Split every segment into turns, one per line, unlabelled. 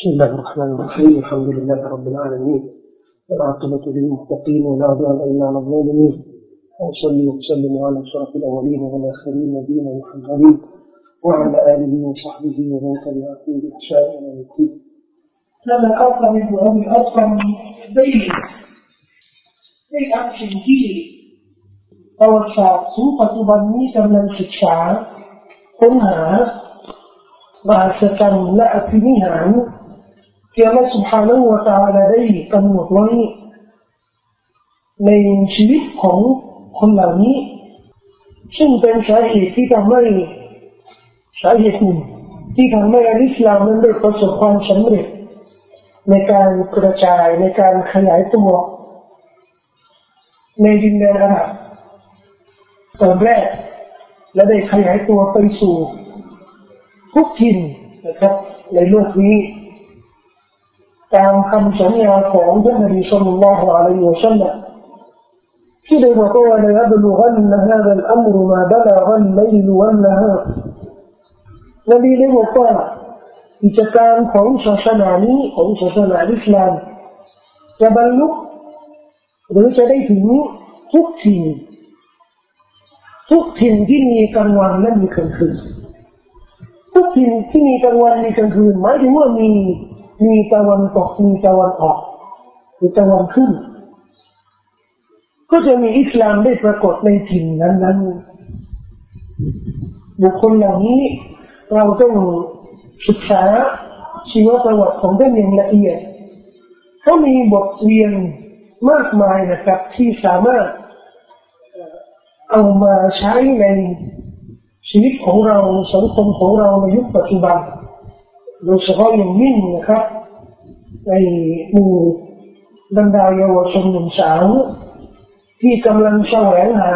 بسم الله الرحمن الرحيم. الحمد لله رب العالمين. والعاقبة للمتقين ولا عدوان إلا على الظالمين. وأصلي وأسلم على أشرف الأولين والآخرين نبينا محمد وعلى آله وصحبه ومن تبعهم بإحسان إلى الدين.
لما أرقم وهم أرقم بين بين أمس كثير أو الشعصوق تبني كم لم تتشعر مع ستر لا أتنيها ทำสิ่งที่ประวัติศาสตร์สู่ปัจจุบันนี้กำลังศึกษาค้นหามหัศจรรย์และอภินิหารที่อัลลอฮฺ سبحانه และ تعالى ได้กำหนดไว้ในชีวิตของคนเหล่านี้ ซึ่งเป็นสาเหตุที่ทำให้สาเหตุหนึ่งที่ทำให้อิสลามนั้นได้ประสบความสำเร็จในการกระจายในการขยายตัวในดินแดนอาหรับตอนแรกและได้ขยายตัวไปสู่ทุกถิ่นนะครับในโลกนี้ ตามคำสัญญาของท่านนบีสุลต่านละฮ์อะลัยฮิวสัลลัมที่ได้บอกว่าละยับลุกันนะฮะดัลอัมรุมาบลากันไลลวันนะฮะนบีได้บอกว่ากิจการของศาสนานี้ของศาสนาอิสลามจะบรรลุหรือจะได้ถึงทุกถิ่นทุกถิ่นที่มีกลางวันและมีกลางคืนทุกถิ่นที่มีกลางวันมีกลางคืนหมายถึงว่ามี มีตะวันตกมีตะวันออกหรือตะวันขึ้น ก็จะมีอิสลามได้ปรากฏในถิ่นนั้นๆ บุคคลเหล่านี้ เราต้องศึกษาชีวประวัติของท่านอย่างละเอียดเขามีบทเรียนมากมายนะครับ ที่สามารถเอามาใช้ในชีวิตของเราสังคมของเราในยุคปัจจุบัน โดยเฉพาะอย่างยิ่งนะครับในหมู่บรรดาเยาวชนหนุ่มสาวที่กำลังแสวงหา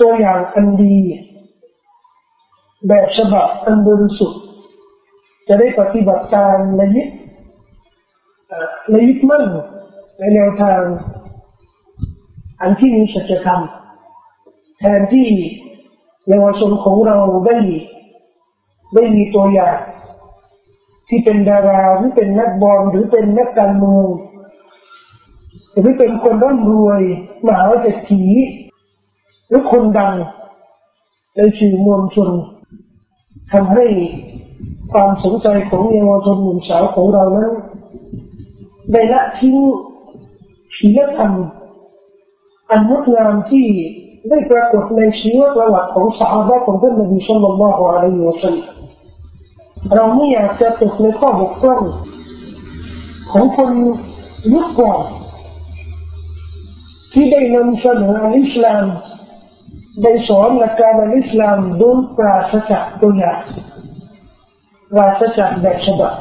ตัวอย่างอันดี แบบฉบับอันบริสุทธิ์จะได้ปฏิบัติการในยึดในยึดมั่นในแนวทาง อันที่มีสัจธรรมแทนที่เยาวชนของเราได้ได้มีตัวอย่าง ที่เป็นดาราหรือเป็นนักบอลหรือเป็นนักการเมืองหรือเป็นคนร่ำรวยมหาเศรษฐีหรือคนดังในสื่อมวลชนทำให้ความสนใจของเยาวชนหนุ่มสาวของเรานั้นได้ละทิ้งศีลธรรมอันงดงามที่ได้ปรากฏในชีวประวัติของสาวกของท่านนบีสุลต่านละฮ์อะลัยฮิวะสัลลัม เราไม่อยากจะตกในข้อบกพร่องของคนยุคก่อนที่ได้นำเสนออิสลามได้สอนหลักการอิสลามโดยปราศจากตัวอย่างปราศจากแบบฉบับ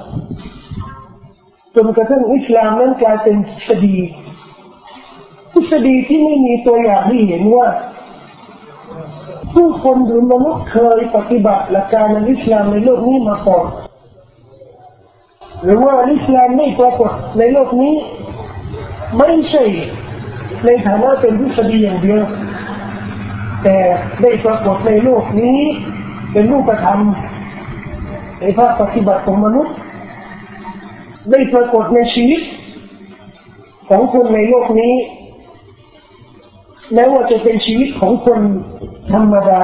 จนกระทั่งอิสลามนั้นกลายเป็นทฤษฎีทฤษฎีที่ไม่มีตัวอย่างให้เห็นว่า ผู้คนหรือมนุษย์เคยปฏิบัติหลักการในอิสลามในโลกนี้มาก่อนหรือว่าอิสลามไม่ปรากฏในโลกนี้ไม่ใช่ในฐานะเป็นทฤษฎีอย่างเดียวแต่ได้ปรากฏในโลกนี้ เป็นรูปธรรมในภาคปฏิบัติของมนุษย์ ได้ปรากฏในชีวิตของคนในโลกนี้ แม้ว่าจะเป็นชีวิตของคนธรรมดา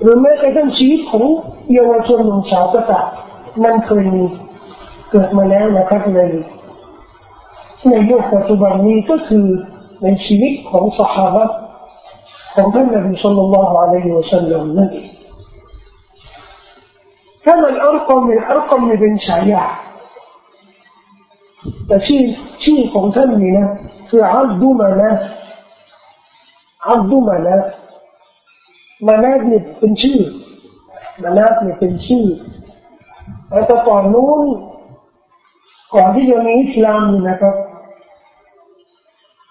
หรือแม้กระทั่งชีวิตของเยาวชนหนุ่มสาวก็ตามมันเคยมีเกิดมาแล้วนะครับในในโลกปัจจุบันนี้ก็คือในชีวิตของสหายของท่านนบีสุลต่านละฮ์อะลัยฮิวะสัลลัมนั่นเองถ้ามันอัลกอมอัลกอมเป็นฉายาแต่ชื่อชื่อของท่านนี่นะ คืออัลดูมานะอัลดูมานะมานาเนี่ยเป็นชื่อมานาเนี่ยเป็นชื่อแต่ก่อนนู้นก่อนที่จะมีอิสลามนี่นะครับ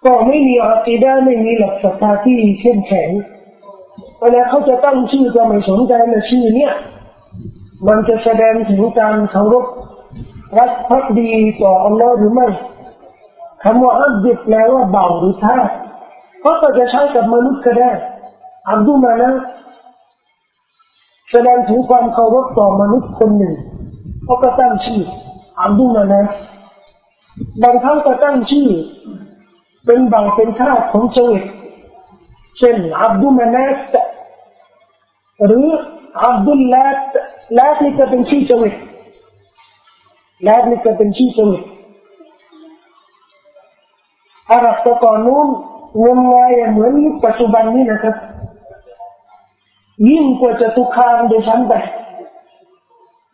ก็ไม่มีอัติดาไม่มีหลักศรัทธาที่เข้มแข็งเวลาเขาจะตั้งชื่อก็ไม่สนใจในชื่อเนี้ยมันจะแสดงถึงการเคารพรักภักดีต่ออัลลอฮ์หรือไม่ คำว่าอับดุแปลว่าเบาหรือท่าเขาก็จะใช้กับมนุษย์ก็ได้อับดุมานะแสดงถึงความเคารพต่อมนุษย์คนหนึ่งเขาก็ตั้งชื่ออับดุลมานะบางครั้งก็ตั้งชื่อ เป็นบางเป็นท่าของเจวิตเช่นอับดุลมานะหรืออับดุลลาตลาตนี่ก็เป็นชื่อเจวิตลาตนี่ก็เป็นชื่อเจวิต อารับตะก่อนนู้นงมงายเหมือนยุคปัจจุบันนี้นะครับ ยิ่งกว่าจะตุคามโดยชั้นไป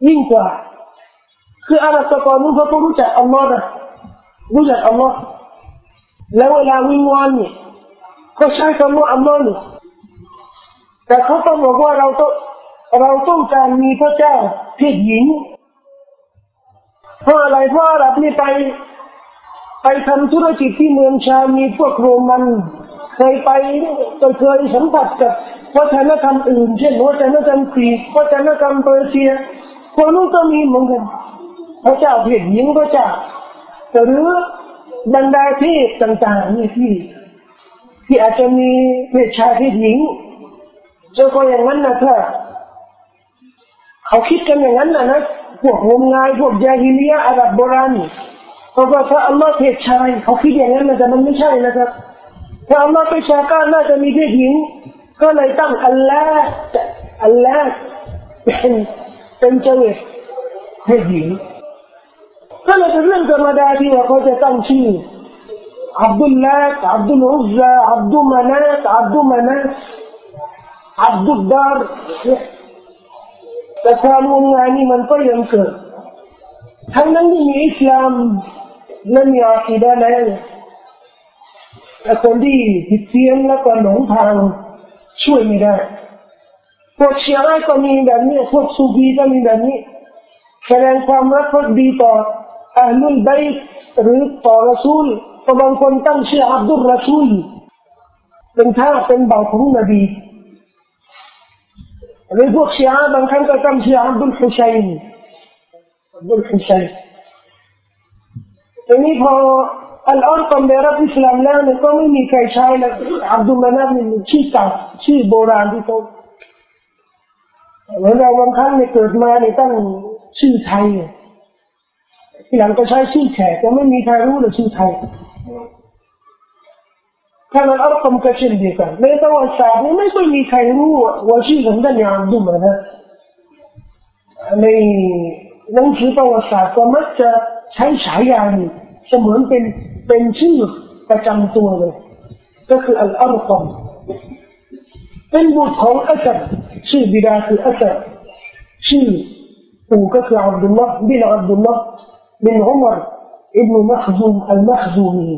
ยิ่งกว่า คืออารับตะกอนนู้นเขาต้องรู้จักอัลลอฮ์นะรู้จักอัลลอฮ์แล้วเวลาวิงวอนเนี่ยก็ใช้คำว่าอัลลอฮ์เนี่ยแต่เขาต้องบอกว่าเราต้องเราต้องการมีพระเจ้าเพศหญิง เพราะอะไรเพราะอาหรับนี่ไป ไปทำธุรกิจที่เมืองชามีพวกโรมัน เคยไปเคยสัมผัสกับวัฒนธรรมอื่น เช่นวัฒนธรรมกรีกวัฒนธรรมเปอร์เซียคนนู้นก็มีเหมือนกันพระเจ้าเพศหญิงพระเจ้าหรือบรรดาเทพต่างๆนี่ที่ ที่อาจจะมีเพศชายเพศหญิงเจ้าก็อย่างนั้นนะถ้าเขาคิดกันอย่างนั้นนะนะพวกงมงายพวกยาฮิเลียอาหรับโบราณ เพราะว่าพระอัลลอฮ์เพศชายเขาคิดอย่างนั้นนะแต่มันไม่ใช่นะครับพระอัลลอฮ์เพศชายก็น่าจะมีเพศหญิง ก็เลยตั้งอัลลอฮ์อัลลอฮ์เป็นเป็นเจวิตเพศหญิงก็เลยเป็นเรื่องธรรมดาที่ว่าเขาจะตั้งชื่ออับดุลลาตอับดุลอุซซาอับดุลมานาตอับดุลมานาอับดุลดาร์แต่ความงมงายนี่มันก็ยังเกิดทั้งนั้นที่มีอิสลาม และมีอาคีดะแล้วแต่คนที่ผิดเพี้ยนแล้วก็หลงทางช่วยไม่ได้พวกเชียร์ก็มีแบบนี้พวกซูฟีก็มีแบบนี้แสดงความรักพักดีต่ออัลลุลบัยหรือต่อรสูลก็บางคนตั้งชื่ออับดุลรสูลเป็นท่าเป็นบ่าวของนบีหรือพวกเชีอะบางครั้งก็ตั้งชื่ออับดุลฮุชัยอับดุลฮุชัย ทีนี้พออัลออนตอนได้รับอิสลามแล้วเนี่ยก็ไม่มีใครใช้แล้วอับดุลมานาบนี่ชื่อเก่าชื่อโบราณที่เขาเหมือนเราบางครั้งเนี่ยเกิดมาเนี่ยตั้งชื่อไทยทีหลังก็ใช้ชื่อแขกแต่ไม่มีใครรู้เลยชื่อไทยถ้ามันอัลกัมก็เช่นเดียวกันในประวัติศาสตร์นี้ไม่ค่อยมีใครรู้ว่าชื่อของท่านยามดุมานะในหนังสือประวัติศาสตร์ก็มักจะ ช้ฉายาเสมือนเป็นเป็นชื่อประจำตัวเลย ก็คืออัลอัรกอมเป็นบุตรของอัสซชื่อบิดาคืออัสซชื่อปู่ก็คืออับดุลลอฮ์บินอับดุลลอฮ์บินอุมรอิบนุมัคซูมอัลมัคซูมี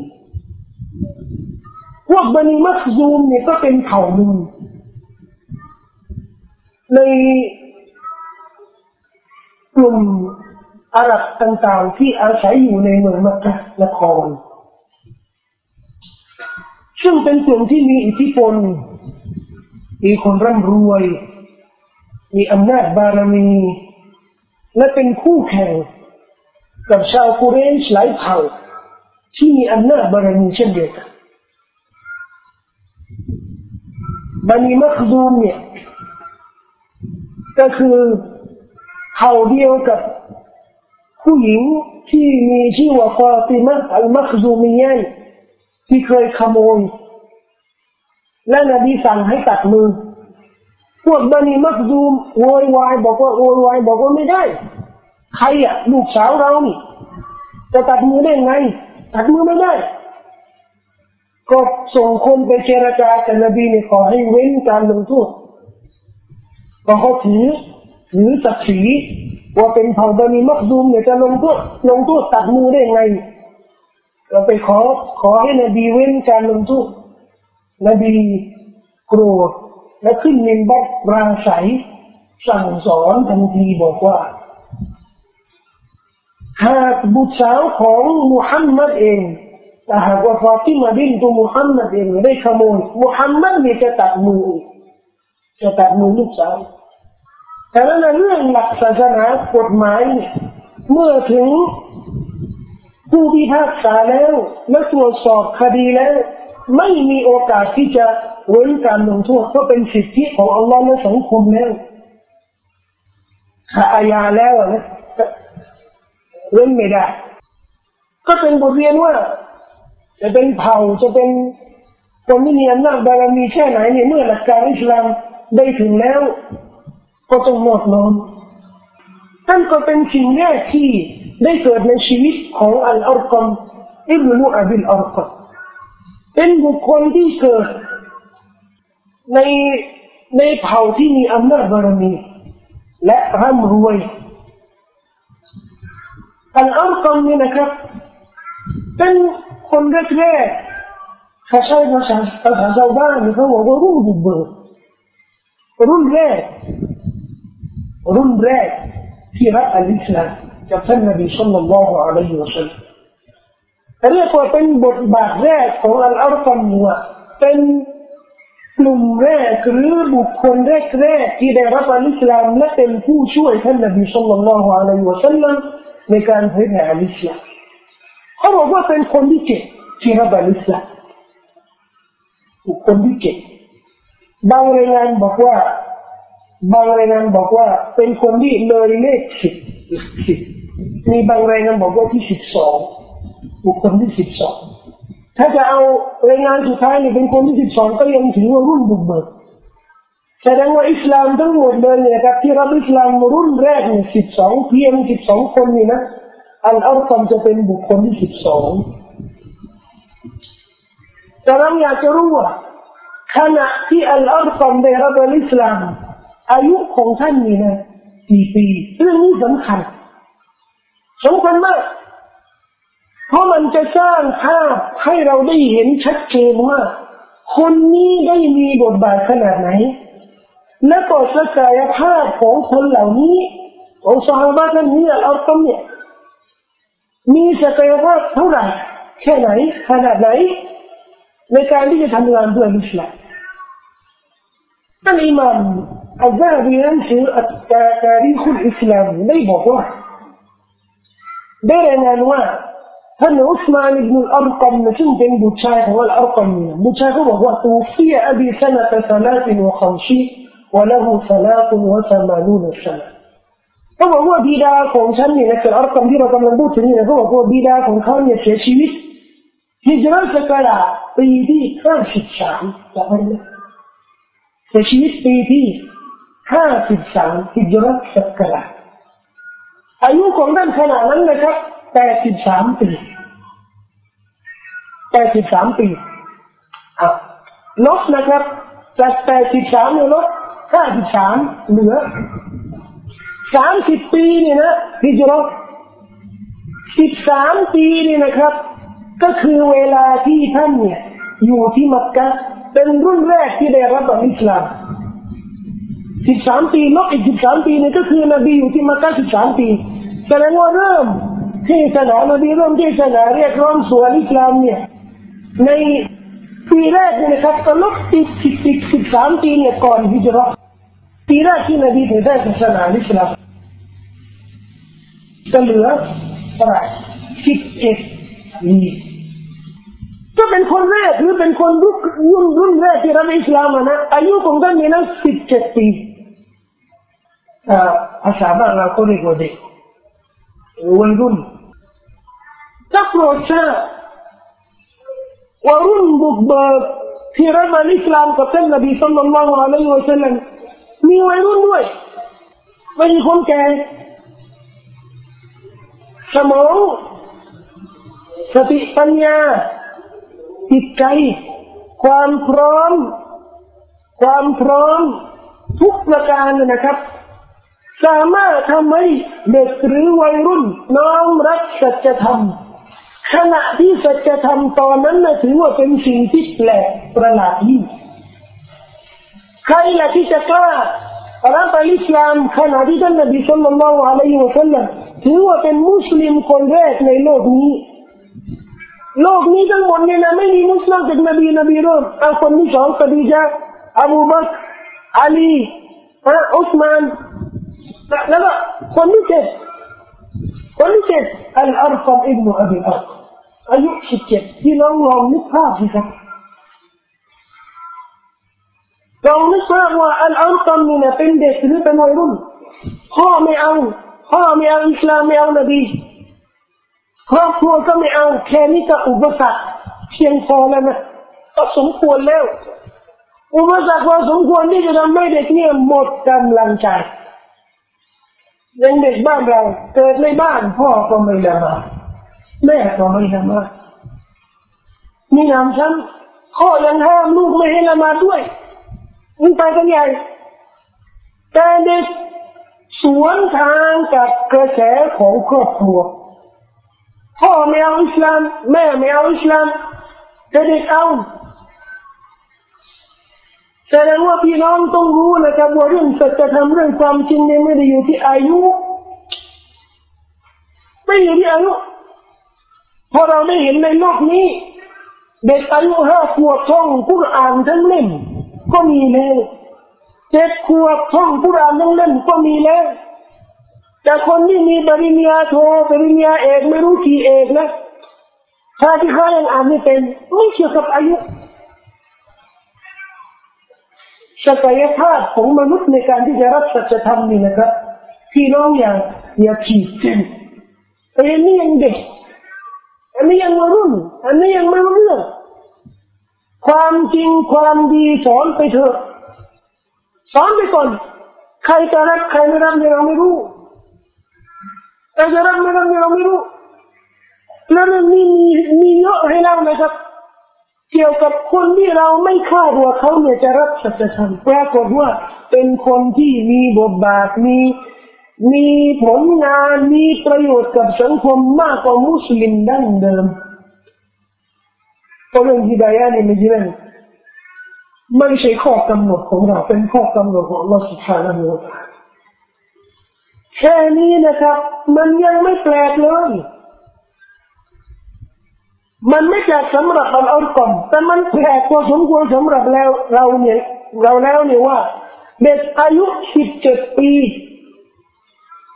พวกบันิมัคซูมเนี่ยก็เป็นเผ่าหนึ่งในกลุ่ม อาหรับต่างๆที่อาศัยอยู่ในเมืองมักกะนคร ซึ่งเป็นกลุ่มที่มีอิทธิพล มีคนร่ำรวย มีอำนาจบารมี และเป็นคู่แข่งกับชาวกุเรนชหลายเผ่าที่มีอำนาจบารมีเช่นเดียวกันบันีมักดูมเนี่ยก็คือเผ่าเดียวกับ ผู้หญิงที่มีชื่อว่าฟาติมะอัลมักซูมียันที่เคยขโมย และนบีสั่งให้ตัดมือ พวกบันีมักซูมโวยวายบอกว่าโวยวายบอกว่าไม่ได้ ใครอะลูกสาวเรานี่จะตัดมือได้ไง ตัดมือไม่ได้ ก็ส่งคนไปเจรจากับนบีเนี่ยขอให้เว้นการลงโทษเพราะเขาถือถือศักดิ์ศรี ว่าเป็นเผ่าบานีมักดูมเนี่ยจะลงโทษลงโทษตัดมือได้ไง เราไปขอขอให้นบีเว้นการลงโทษนบีโกลัวและขึ้นมินบัตราศัยสั่งสอนทันทีบอกว่า หากบุตรสาวของมุฮัมมัดเองแต่หากว่าฟาติมาบินตัวมุฮัมมัดเองได้ขโมยมุฮัมมัดนี่จะตัดมือจะตัดมือลูกสาว แต่นั้นเรื่องหลักศาสนากฎหมายเนี่ยเมื่อถึงผู้พิพากษาแล้วและตรวจสอบคดีแล้ว ไม่มีโอกาสที่จะเว้นการลงโทษเพราะเป็นสิทธิของอัลลอฮ์และสังคมแล้วขาอายาแล้วนะเว้นไม่ได้ก็เป็นบทเรียนว่า จะเป็นเผ่าจะเป็นคนที่มีอำนาจบารมีแค่ไหนเนี่ยเมื่อหลักการอิสลามได้ถึงแล้ว ก็ต้องนอบน้อมท่นก็เป็นสิ่งแรกที่ได้เกิดในชีวิตของอัลอารกอมอิบนุอับิลอารกอมเป็นบุคคลที่เกิดในในเผ่าที่มีอำนาจบารมี และร่ำรวยอัลอารกอมนี่นะครับ เป็นคนแรกๆเขาใช้ภาษาภาษาชาวบ้านเขาบอกว่ารุ่นบุกเบิกรุ่นแรก รุ่นแรกที่รับอัลอิสลามจากท่านนบีสุลต่านละฮ์อะลัยฮิวะสัลลัมเรียกว่าเป็นบทบาทแรกของอัลอาร์ฟัมว่าเป็นกลุ่มแรกหรือบุคคลแรกแรกที่ได้รับอัลอิสลามและเป็นผู้ช่วยท่านนบีสุลต่านละฮ์อะลัยฮิวะสัลลัมในการเผยแผ่อัลอิสลามเขาบอกว่าเป็นคนที่เก่งที่รับอัลอิสลามบุคคลที่เก่งบางรายงานบอกว่า บางรายงานบอกว่า เป็นคนที่เลยเลขสิบสิบมีบางรายงานบอกว่าที่สิบสองบุคคลที่สิบสองถ้าจะเอารายงานสุดท้ายนี่เป็นคนที่สิบสองก็ยังถือว่ารุ่นบุกเบิกแสดงว่าอิสลามทั้งหมดเลยเนี่ยครับที่รับอิสลามรุ่นแรกเนี่ยสิบสองเพียงสิบสองคนนี่นะอันอัลกัมจะเป็นบุคคลที่สิบสองแต่เราอยากจะรู้ว่าขณะที่อัลอัลกัมได้รับอิสลาม อายุของท่านนี่นะกี่ปีเรื่องนี้สำคัญสำคัญมาก เพราะมันจะสร้างภาพให้เราได้เห็นชัดเจนว่า คนนี้ได้มีบทบาทขนาดไหน และก็ศักยภาพของคนเหล่านี้ ของสหายท่านนี้เอาต้มเนี่ยมีศักยภาพเท่าไหร่แค่ไหน ขนาดไหน ในการที่จะทำงานเพื่ออิสลามท่านอิมาม الذهب ينسي تاريخ الإسلام بيضة بيرنا الأنواع هل عثمان بن الأرقم نتنتن بوتشاك والأرقم بوتشاك هو توفي أبي سنة ثلاث وخمسين وله ثلاث وثمانون سنة. هو وهو بلا فونشان لنك الأرقم دي رقم لنبوت هو هو بيدا بلا فونشان يسيشيويت هجرة كلا قيدي كان في الشعب تقول تشيويت قيدي ห้าสิบสามที่ห้าสิบสามฮิจรัตสักราอายุของท่านขนาดนั้นนะครับแปดสิบสามปีแปดสิบสามปีอะลบนะครับจากแปดสิบสามเนี่ยลบห้าสิบสามเหลือสามสิบปีเนี่ยนะฮิจรัตสิบสามปีเนี่ยนะครับ ก็คือเวลาที่ท่านเนี่ยอยู่ที่มักกะเป็นรุ่นแรกที่ได้รับอิสลาม สิบสามปีลบอีกสิบสามปีนี่ก็คือนบีอยู่ที่มักกะสิบสามปีแสดงว่าเริ่มที่ศาสนานบีเริ่มที่ศาสนาเรียกร้องส่วนอิสลามเนี่ยในปีแรกเนี่ยนะครับก็ลบอีกสิบสิบสิบสามปีเนี่ยก่อนฮิจรัตปีแรกที่นบีเผยแพร่ศาสนาอิสลามจะเหลือเท่าไหร่สิบเอ็ดปีก็เป็นคนแรกหรือเป็นคนรุ่นรุ่นรุ่นแรกที่รับอิสลามนะอายุของท่านนี่นะสิบเจ็ดปี ภาษาบ้านเราก็เรียกว่าเด็กหรือวัยรุ่นถ้าโปรดทราบว่ารุ่นบุกเบิกที่รับมาอิสลามกับท่านนบีสุลต่านละฮ์อะลัยฮิวะสัลลัมมีวัยรุ่นด้วยไม่ใช่คนแก่สมองสติปัญญาจิตใจความพร้อม ความพร้อมทุกประการนะครับ สามารถทำให้เด็กหรือวัยรุ่น น้อมรับสัจธรรมขณะที่สัจธรรมตอนนั้นนะถือว่าเป็นสิ่งที่แปลกประหลาดยิ่งใครล่ะที่จะกล้ารับอิสลามขณะที่ท่านนบีสุลต่านละอะลัยฮิวะสัลลัมถือว่าเป็นมุสลิมคนแรกในโลกนี้โลกนี้ทั้งหมดเนี่ยนะไม่มีมุสลิมจากนบีนบีรุ่นเอาคนที่สองคดีจาอบูบักอาลีอุสมาน แล้วก็คนที่เจ็ดคนที่เจ็ดอัลอาร์กัมอิบนุอับีอัลอายุสิบเจ็ดที่น้องลองนึกภาพสิครับลองนึกภาพว่าอัลอาร์กัมนี่นะเป็นเด็กหรือเป็นวัยรุ่นพ่อไม่เอาพ่อไม่เอาอิสลามไม่เอานบีครอบครัวก็ไม่เอาแค่นี้ก็อุปสรรคเพียงพอแล้วนะก็สมควรแล้วอุปสรรคพอสมควรที่จะทำให้เด็กเนี่ยหมดกำลังใจ ยังเด็กบ้านเรา เกิดในบ้านพ่อก็ไม่ละหมาดแม่ก็ไม่ละหมาดมีน้ำซ้ำพ่อยังห้ามลูกไม่ให้ละหมาดด้วยมันไปกันใหญ่แต่เด็กสวนทางกับกระแสของครอบครัวพ่อไม่เอาอิสลาม แม่ไม่เอาอิสลามแต่เด็กเอา แสดงว่าพี่น้องต้องรู้นะครับว่าเรื่องสัจธรรมเรื่องความจริงเนี่ยไม่ได้อยู่ที่อายุ ไม่อยู่ที่อายุพอเราได้เห็นในโลกนี้ เด็กอายุห้าขวบท่องกุรอานทั้งเล่มก็มีแล้วเจ็ดขวบท่องกุรอานทั้งเล่มก็มีแล้วแต่คนที่มีปริญญาโทปริญญาเอกไม่รู้กี่เอกนะถ้าที่เขายังอ่านไม่เป็นไม่เกี่ยวกับอายุ ศักยภาพของมนุษย์ในการที่จะรับสัจธรรมนี่นะครับพี่น้องอย่าอย่าขีดเส้นอันนี้ยังเด็กอันนี้ยังวัยรุ่นอันนี้ยังไม่รู้เรื่องความจริงความดีสอนไปเถอะสอนไปก่อน ใครจะรักใครไม่รักเราไม่รู้ใครจะรักไม่รักเราไม่รู้แล้วเรื่องนี้มีมีเยอะให้เล่านะครับ เกี่ยวกับคนที่เราไม่คาดว่าเขาเนี่ยจะรับศัจธรรปรากฏว่าเป็นคนที่มีบทบาทมีมีผลงานมีประโยชน์กับสังคมมากกว่ามุสลิมดั้งเดิมเพราะเรื่องฮิดายะนี่ไม่ใช่เรื่องไม่ใช่ข้อกำหนดของเราเป็นข้อกำหนดของเราสุภาพนะแค่นี้นะครับ มันยังไม่แปลกเลย มันไม่แปลกสำหรับอัลอก่อนแต่มันแปลกพอสมควรสำหรับแล้วเราเนี่ยเราแล้วเนี่ยว่าเด็กอายุสิบเจ็ดปี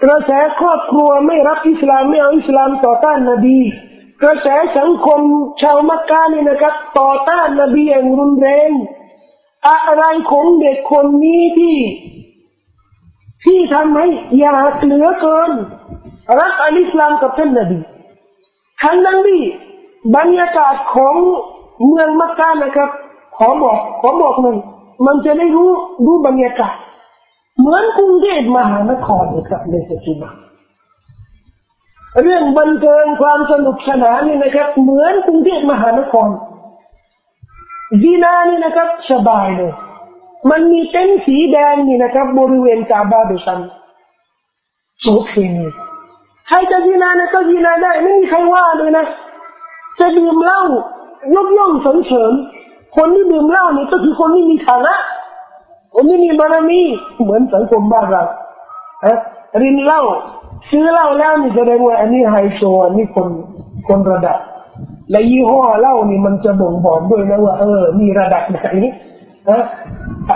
กระแสครอบครัวไม่รับอิสลามไม่เอาอิสลามต่อต้านนบี กระแสสังคมชาวมักกะนี่นะครับ ต่อต้านนบีอย่างรุนแรงอะไรของเด็กคนนี้ที่ ที่ทำให้อยากเหลือเกินรักอัลอิสลามกับท่านนบีทั้งนั้นที่ บรรยากาศของเมืองมักกะนะครับ ขอบอก ขอบอกหนึ่งมันจะได้รู้รู้บรรยากาศ เหมือนกรุงเทพมหานครนะครับในปัจจุบันเรื่องบันเทิงความสนุกสนานนี่นะครับ เหมือนกรุงเทพมหานครดีนานี่นะครับ สบายเลย มันมีเต็นท์สีแดงนี่นะครับ บริเวณกาบาดุซันโสเพณีใครจะดีนาเนี่ยก็ดีนาได้ ไม่มีใครว่าเลยนะ จะดื่มเหล้ายกย่องสรรเสริญคนที่ดื่มเหล้านี่ก็คือคนที่มีฐานะคนที่มีบารมีเหมือนสังคมบ้านเราฮะรินเหล้าซื้อเหล้าแล้วนี่แสดงว่าอันนี้ไฮโซอันนี้คนคนระดับและยี่ห้อเหล้านี่มันจะบ่งบอกด้วยนะว่าเออมีระดับไหนนะ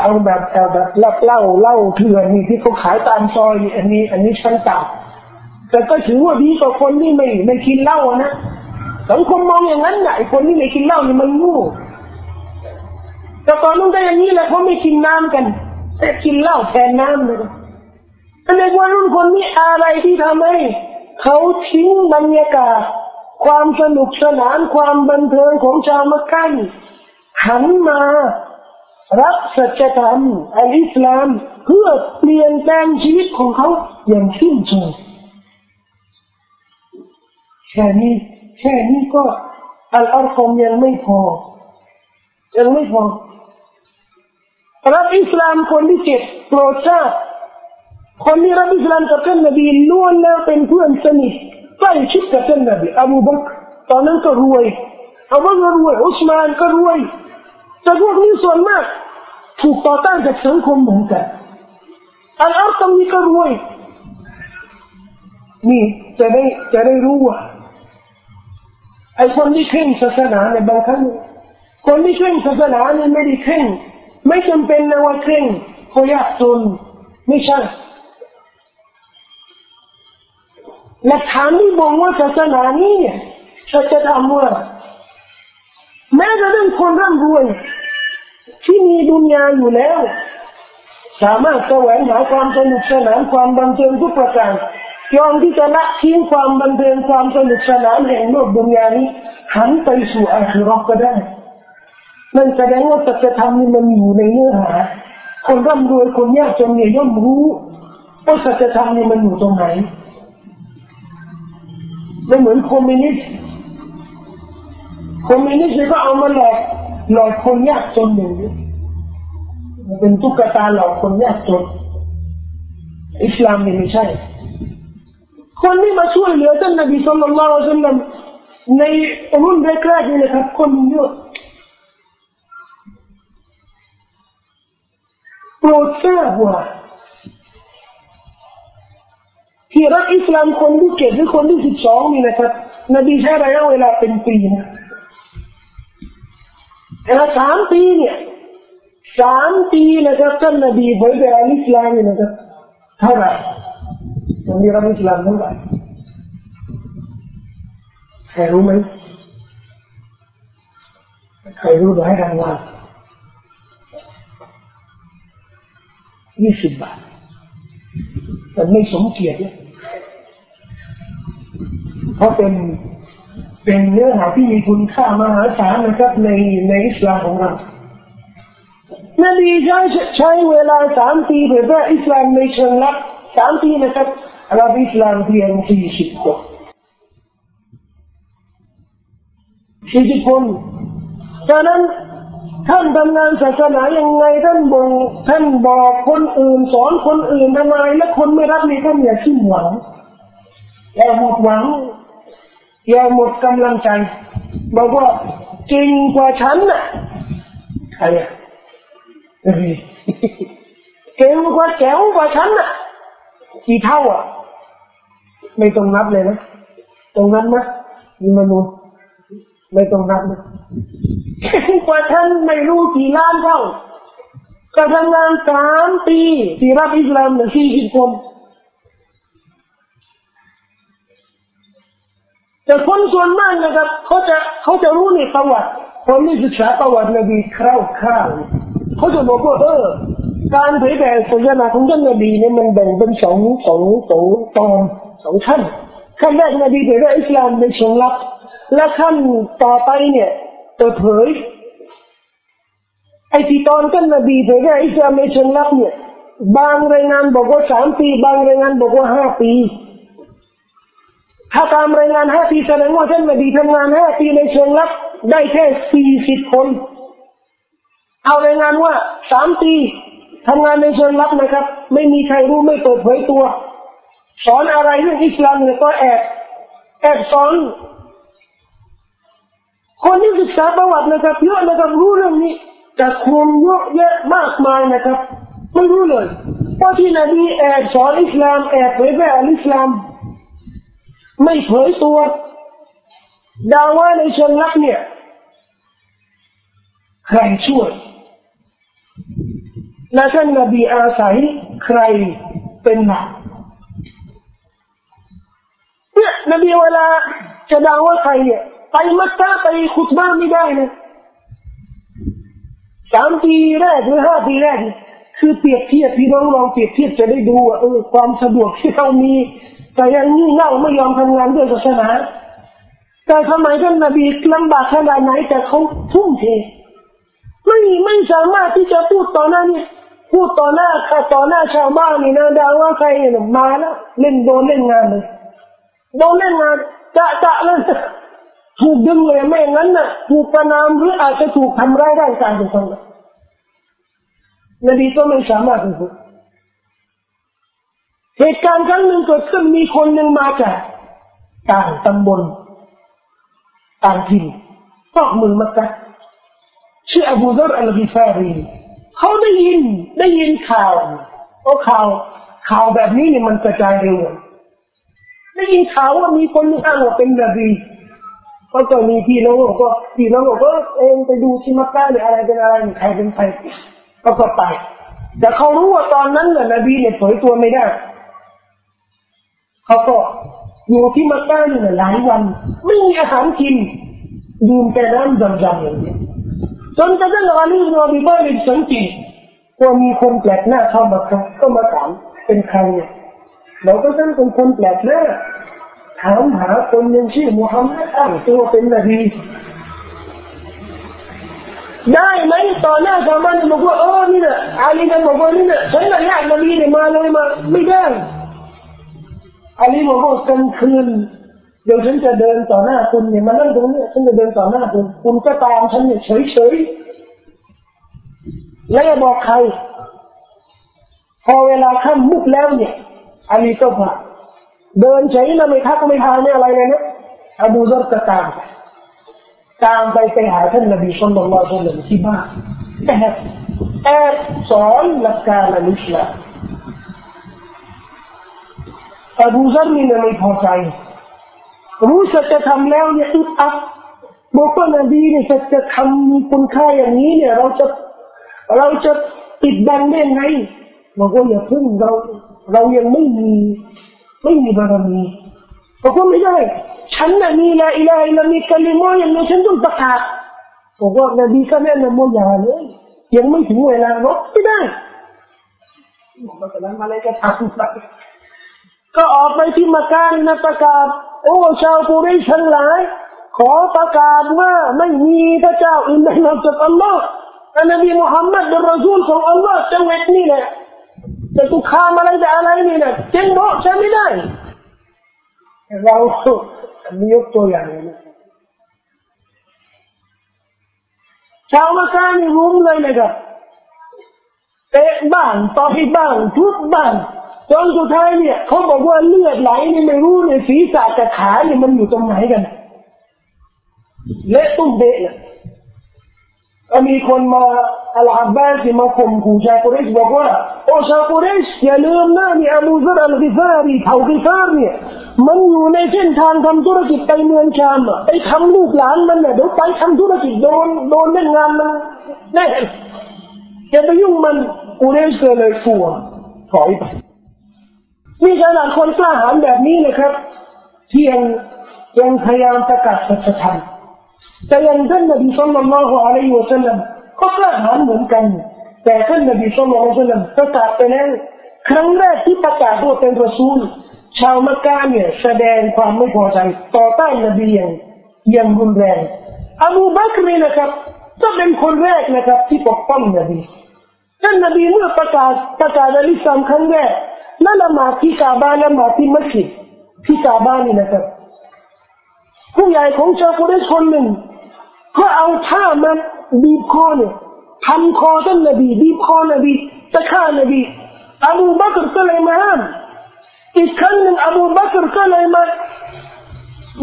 เอาแบบเอาแบบเหล้าเหล้าเถื่อนนี่ที่เขาขายตามซอยอันนี้ อันนี้ชั้นต่ำแต่ก็ถือว่าดีกว่าคนที่ไม่ไม่กินเหล้านะ สังคมมองอย่างนั้นไงคนที่ไม่กินเหล้านี่มันงูแต่ตอนนู้นก็อย่างนี้แหละเขาไม่กินน้ำกัน แต่กินเหล้าแทนน้ำเลยอันนี้ว่ารุ่นคนนี้อะไรที่ทำให้เขาทิ้งบรรยากาศ ความสนุกสนานความบันเทิงของชาวมักกะหันมารับสัจธรรมอัลอิสลาม เพื่อเปลี่ยนแปลงชีวิตของเขาอย่างสิ้นเชิงแค่นี้ แค่นี้ก็อัลอาคอมยังไม่พอ ยังไม่พอรับอิสลามคนที่เจ็ดโปรดทราบคนที่รับอิสลามกับท่านนบีล้วนแล้วเป็นเพื่อนสนิทใกล้ชิดกับท่านนบีอบูบักตอนนั้นก็รวยอบูบักก็รวยอุสมานก็รวยแต่พวกนี้ส่วนมาก ถูกต่อต้านจากสังคมเหมือนกันอัลอาร์ตมีก็รวยนี่จะได้จะได้รู้ว่า ไอ้คนที่เคร่งศาสนาในบางครั้งคนที่เคร่งศาสนาเนี่ยไม่ได้เคร่ง ไม่จำเป็นนะว่าเคร่งเพราะยากจนไม่ใช่หลักฐานที่บอกว่าศาสนานี้เนี่ยจะทำว่าแม้จะเป็นคนร่ำรวยที่มีดุนยาอยู่แล้ว สามารถแสวงหาความสนุกสนานความบันเทิงทุกประการ ยอมที่จะละทิ้งความบันเทิงความสนุกสนานแห่งโลกดุนยานี้หันไปสู่อาคีรอก็ได้นั่นแสดงว่าสัจธรรมนี่มันอยู่ในเนื้อหา คนร่ำรวยคนยากจนเนี่ยย่อมรู้ว่าสัจธรรมนี่มันอยู่ตรงไหนไม่เหมือนคอมมิวนิสต์คอมมิวนิสต์ก็เอามาหลอกหลอกคนยากจนอย่างนี้เป็นตุ๊กตาหลอกคนยากจนอิสลามนี่ไม่ใช่ คนที่มาช่วยเหลือท่านนบีสุลต่านละอัลลอฮฺในรุ่นแรกๆนี่นะครับคนเยอะโปรดทราบว่าที่รักอิสลามคนที่เจ็ดหรือคนที่สิบสองนี่นะครับนบีใช้ระยะเวลาเป็นปีนะแต่สามปีเนี่ยสามปีนะครับท่านนบีเผยแผ่อิสลามนี่นะครับเท่าไหร่ ยังมีรับอิสลามเท่าไหร่ใครรู้ไหมใครรู้ให้รางวัลยี่สิบบาทแต่ไม่สมเกียรติเพราะเป็นเป็นเนื้อหาที่มีคุณค่ามหาศาลนะครับในในอิสลามของเรานบีใช้ใช้เวลาสามปีเผยแพร่อิสลามในเชิงลับสามปีนะครับ รับอิสลามเพียงสี่สิบคนสี่สิบคนดังนั้นท่านทำงานศาสนายังไงท่านบอกท่านบอกคนอื่นสอนคนอื่นทำไมและคนไม่รับนี่ท่านอย่าสิ้นหวังอย่าหมดหวังอย่าหมดกำลังใจบอกว่าจริงกว่าฉันน่ะใครอะเก่งกว่าแจ๋วกว่าฉันน่ะกี่เท่าอะ ไม่ต้องนับเลยนะ ตรงนั้นนะมีมนุษย์ไม่ต้องนับนะกว่าท่านไม่รู้กี่ล้านเท่าก็ทำงานสามปีที่รับอิสลามหนึ่งสี่สิบคนแต่คนส่วนมากนะครับเขาจะเขาจะรู้ในประวัติคนที่ศึกษาประวัตินบีคร่าวๆเขาจะบอกว่าเออการเผยแผ่ศาสนาของท่านนบีเนี่ยมันแบ่งเป็นสองสองสองตอน สองขั้นขั้นแรกนบีเผยแผ่อิสลามในเชิงลับ และขั้นต่อไปเนี่ยเปิดเผยไอ้ที่ตอนท่านนบีเผยแผ่อิสลามในเชิงลับเนี่ย บางรายงานบอกว่าสามปี บางรายงานบอกว่าห้าปี ถ้าตามรายงานห้าปีแสดงว่าท่านนบีทำงานห้าปีในเชิงลับ ได้แค่สี่สิบคน เอารายงานว่าสามปีทำงานในเชิงลับนะครับ ไม่มีใครรู้ไม่เปิดเผยตัว สอนอะไรเรื่องอิสลามเนี่ยก็แอบแอบสอนคนที่ศึกษาประวัตินะครับเยอะนะครับรู้เรื่องนี้แต่คนเยอะแยะมากมายนะครับไม่รู้เลยเพราะที่นบีแอบสอนอิสลามแอบเผยแผ่อิสลามไม่เผยตัวดาว่าในเชิงลับเนี่ยใครช่วยและท่านนบีอาศัยใครเป็นหลัก เนี่ยนบีเวลาจะดาว่าใครเนี่ยไปมักกะไปขุดบ้านไม่ได้นะสามปีแรกหรือห้าปีแรกคือเปรียบเทียบพี่น้องลองเปรียบเทียบจะได้ดูว่าเออความสะดวกที่เรามี แต่ยังงี่เง่าไม่ยอมทำงานด้วยศาสนาแต่ทำไมท่านนบีลำบากขนาดไหนแต่เขาทุ่มเทไม่ไม่สามารถที่จะพูดต่อหน้านี่พูดต่อหน้าค่ะต่อหน้าชาวบ้านนี่นะดาว่าใครเนี่ยมาแล้วเล่นโดนเล่นงานเลย โดนเล่นงานจะจะเลยถูกดึงเลยไม่งั้นน่ะถูกประนามหรืออาจจะถูกทำร้ายร่างกายเป็นต้นนบีก็ไม่สามารถพูดเหตุการณ์ครั้งหนึ่งเกิดขึ้นมีคนหนึ่งมาจากต่างตำบลต่างถิ่นนอกมือมักกะชื่ออบูซารอัลกิฟารีเขาได้ยินได้ยินข่าวเพราะข่าวข่าวแบบนี้เนี่ยมันกระจายเร็ว ได้ยินข่าวว่ามีคนอ้างว่าเป็นนบีก็จะมีพี่น้องก็พี่น้องก็เองไปดูที่มักกะเนี่ยอะไรเป็นอะไรใครเป็นใครก็ก็ไป แต่เขารู้ว่าตอนนั้นน่ะนบีเนี่ยเผยตัวไม่ได้เขาก็อยู่ที่มักกะนี่หลายวันไม่มีอาหารกินดื่มแต่น้ำจำๆอย่างเดียวจนกระทั่งอาลีนอบีบาลิสังเกตว่ามีคนแปลกหน้าเข้ามาครับก็มาถามเป็นใครเนี่ย เราก็ต้องเป็นคนแปลกหน้าถามหาคนยังชื่อมุฮัมมัดอ้างตัวเป็นนบีได้ไหมต่อหน้าชาวบ้านบอกว่าเออนี่นะอาลีนันบอกว่านี่นะฉันน่ะอยากนบีเนี่ยมาเลยมาไม่ได้อาลีบอกว่ากลางคืนเดี๋ยวฉันจะเดินต่อหน้าคุณเนี่ยมานั่งตรงนี้ฉันจะเดินต่อหน้าคุณคุณก็ตามฉันเนี่ยเฉยๆแล้วอย่าบอกใคร พอเวลาค่ำมุกแล้วเนี่ย อาลีก็พาเดินเฉยนะไม่ทักไม่ทายไม่อะไรเลยนะอบูซัรก็ตามไปตามไปไปหาท่านนบีสุลต่านละสุลต่านที่บ้านแต่แอบสอนหลักการอิสลามอบูซัรนี่ไม่พอใจรู้สัจธรรมแล้วเนี่ยอึดอัดบอกว่านบีเนี่ยสัจธรรมคุณค่าอย่างนี้เนี่ยเราจะเราจะปิดบังได้ไงบอกว่าอย่าพึ่งเรา เรายังไม่มีไม่มีบารมีบอกว่าไม่ได้ ฉันน่ะมีละอิละอิละมีกลิมออย่างนี้ฉันต้องประกาศบอกว่านบีก็แนะนำว่าอย่าเลยยังไม่ถึงเวลาเนาะไม่ได้บอกว่าแต่ละมาเลยก็ทำก็ออกไปที่มักกะนะประกาศ โอ้ชาวกุเรชทั้งหลาย ขอประกาศว่าไม่มีพระเจ้าอื่นใดนอกจากอัลลอฮ์อันนบีมุฮัมมัดเป็นรอซูลของอัลลอฮ์จังหวัดนี่แหละ จะตุคามอะไรจะอะไรนี่นะเจงบอกใช่ไม่ได้ เราอันนี้ยกตัวอย่างเลยนะชาวมักกะนี่รุ้มเลยนะครับเตะบ้างต่อยบ้างทุบบ้างจนสุดท้ายเนี่ยเขาบอกว่าเลือดไหลนี่ไม่รู้ในศีรษะกับขาเนี่ยมันอยู่ตรงไหนกันเละตุ้มเบะเลย ก็มีคนมาอัลอาบบาสมาข่มขู่ชาวกุเรชบอกว่าโอ้ชาวกุเรชอย่าลืมนะนี่อบูซรอัลกิฟารีเผ่ากิฟารเนี่ยมันอยู่ในเส้นทางทำธุรกิจไปเมืองชามอะไปทำลูกหลานมันเนี่ยเดี๋ยวไปทำธุรกิจโดนโดนเล่นงานมันแน่จะไปยุ่งมันกุเรชเลยกลัวถอยไปนี่ขนาดคนกล้าหาญแบบนี้นะครับที่ยังยังพยายามประกาศสัจธรรม แต่ยังท่านนบีสุลต่านละฮ์อะลัยฮิวะสัลลัมก็กล้าหาญเหมือนกัน แต่ท่านนบีสุลต่านละฮ์สัลลัมประกาศไปแล้วครั้งแรกที่ประกาศว่าเป็นรอซูล ชาวมักกะเนี่ยแสดงความไม่พอใจต่อต้านนบีอย่างอย่างรุนแรงอบูบักรนี่นะครับก็เป็นคนแรกนะครับที่ปกป้องนบีท่านนบีเมื่อประกาศประกาศอิสลามครั้งแรกนั่นละหมาดที่กาบานละหมาดที่มัสยิดที่กาบานนี่นะครับ ผู้ใหญ่ของชาวกุเรชคนหนึ่งก็เอาผ้ามาบีบคอเนี่ยทำคอท่านนบีบีบคอนบีจะฆ่านบีอบูบักรก็เลยมาห้ามอีกครั้งหนึ่งอบูบักรก็เลยมา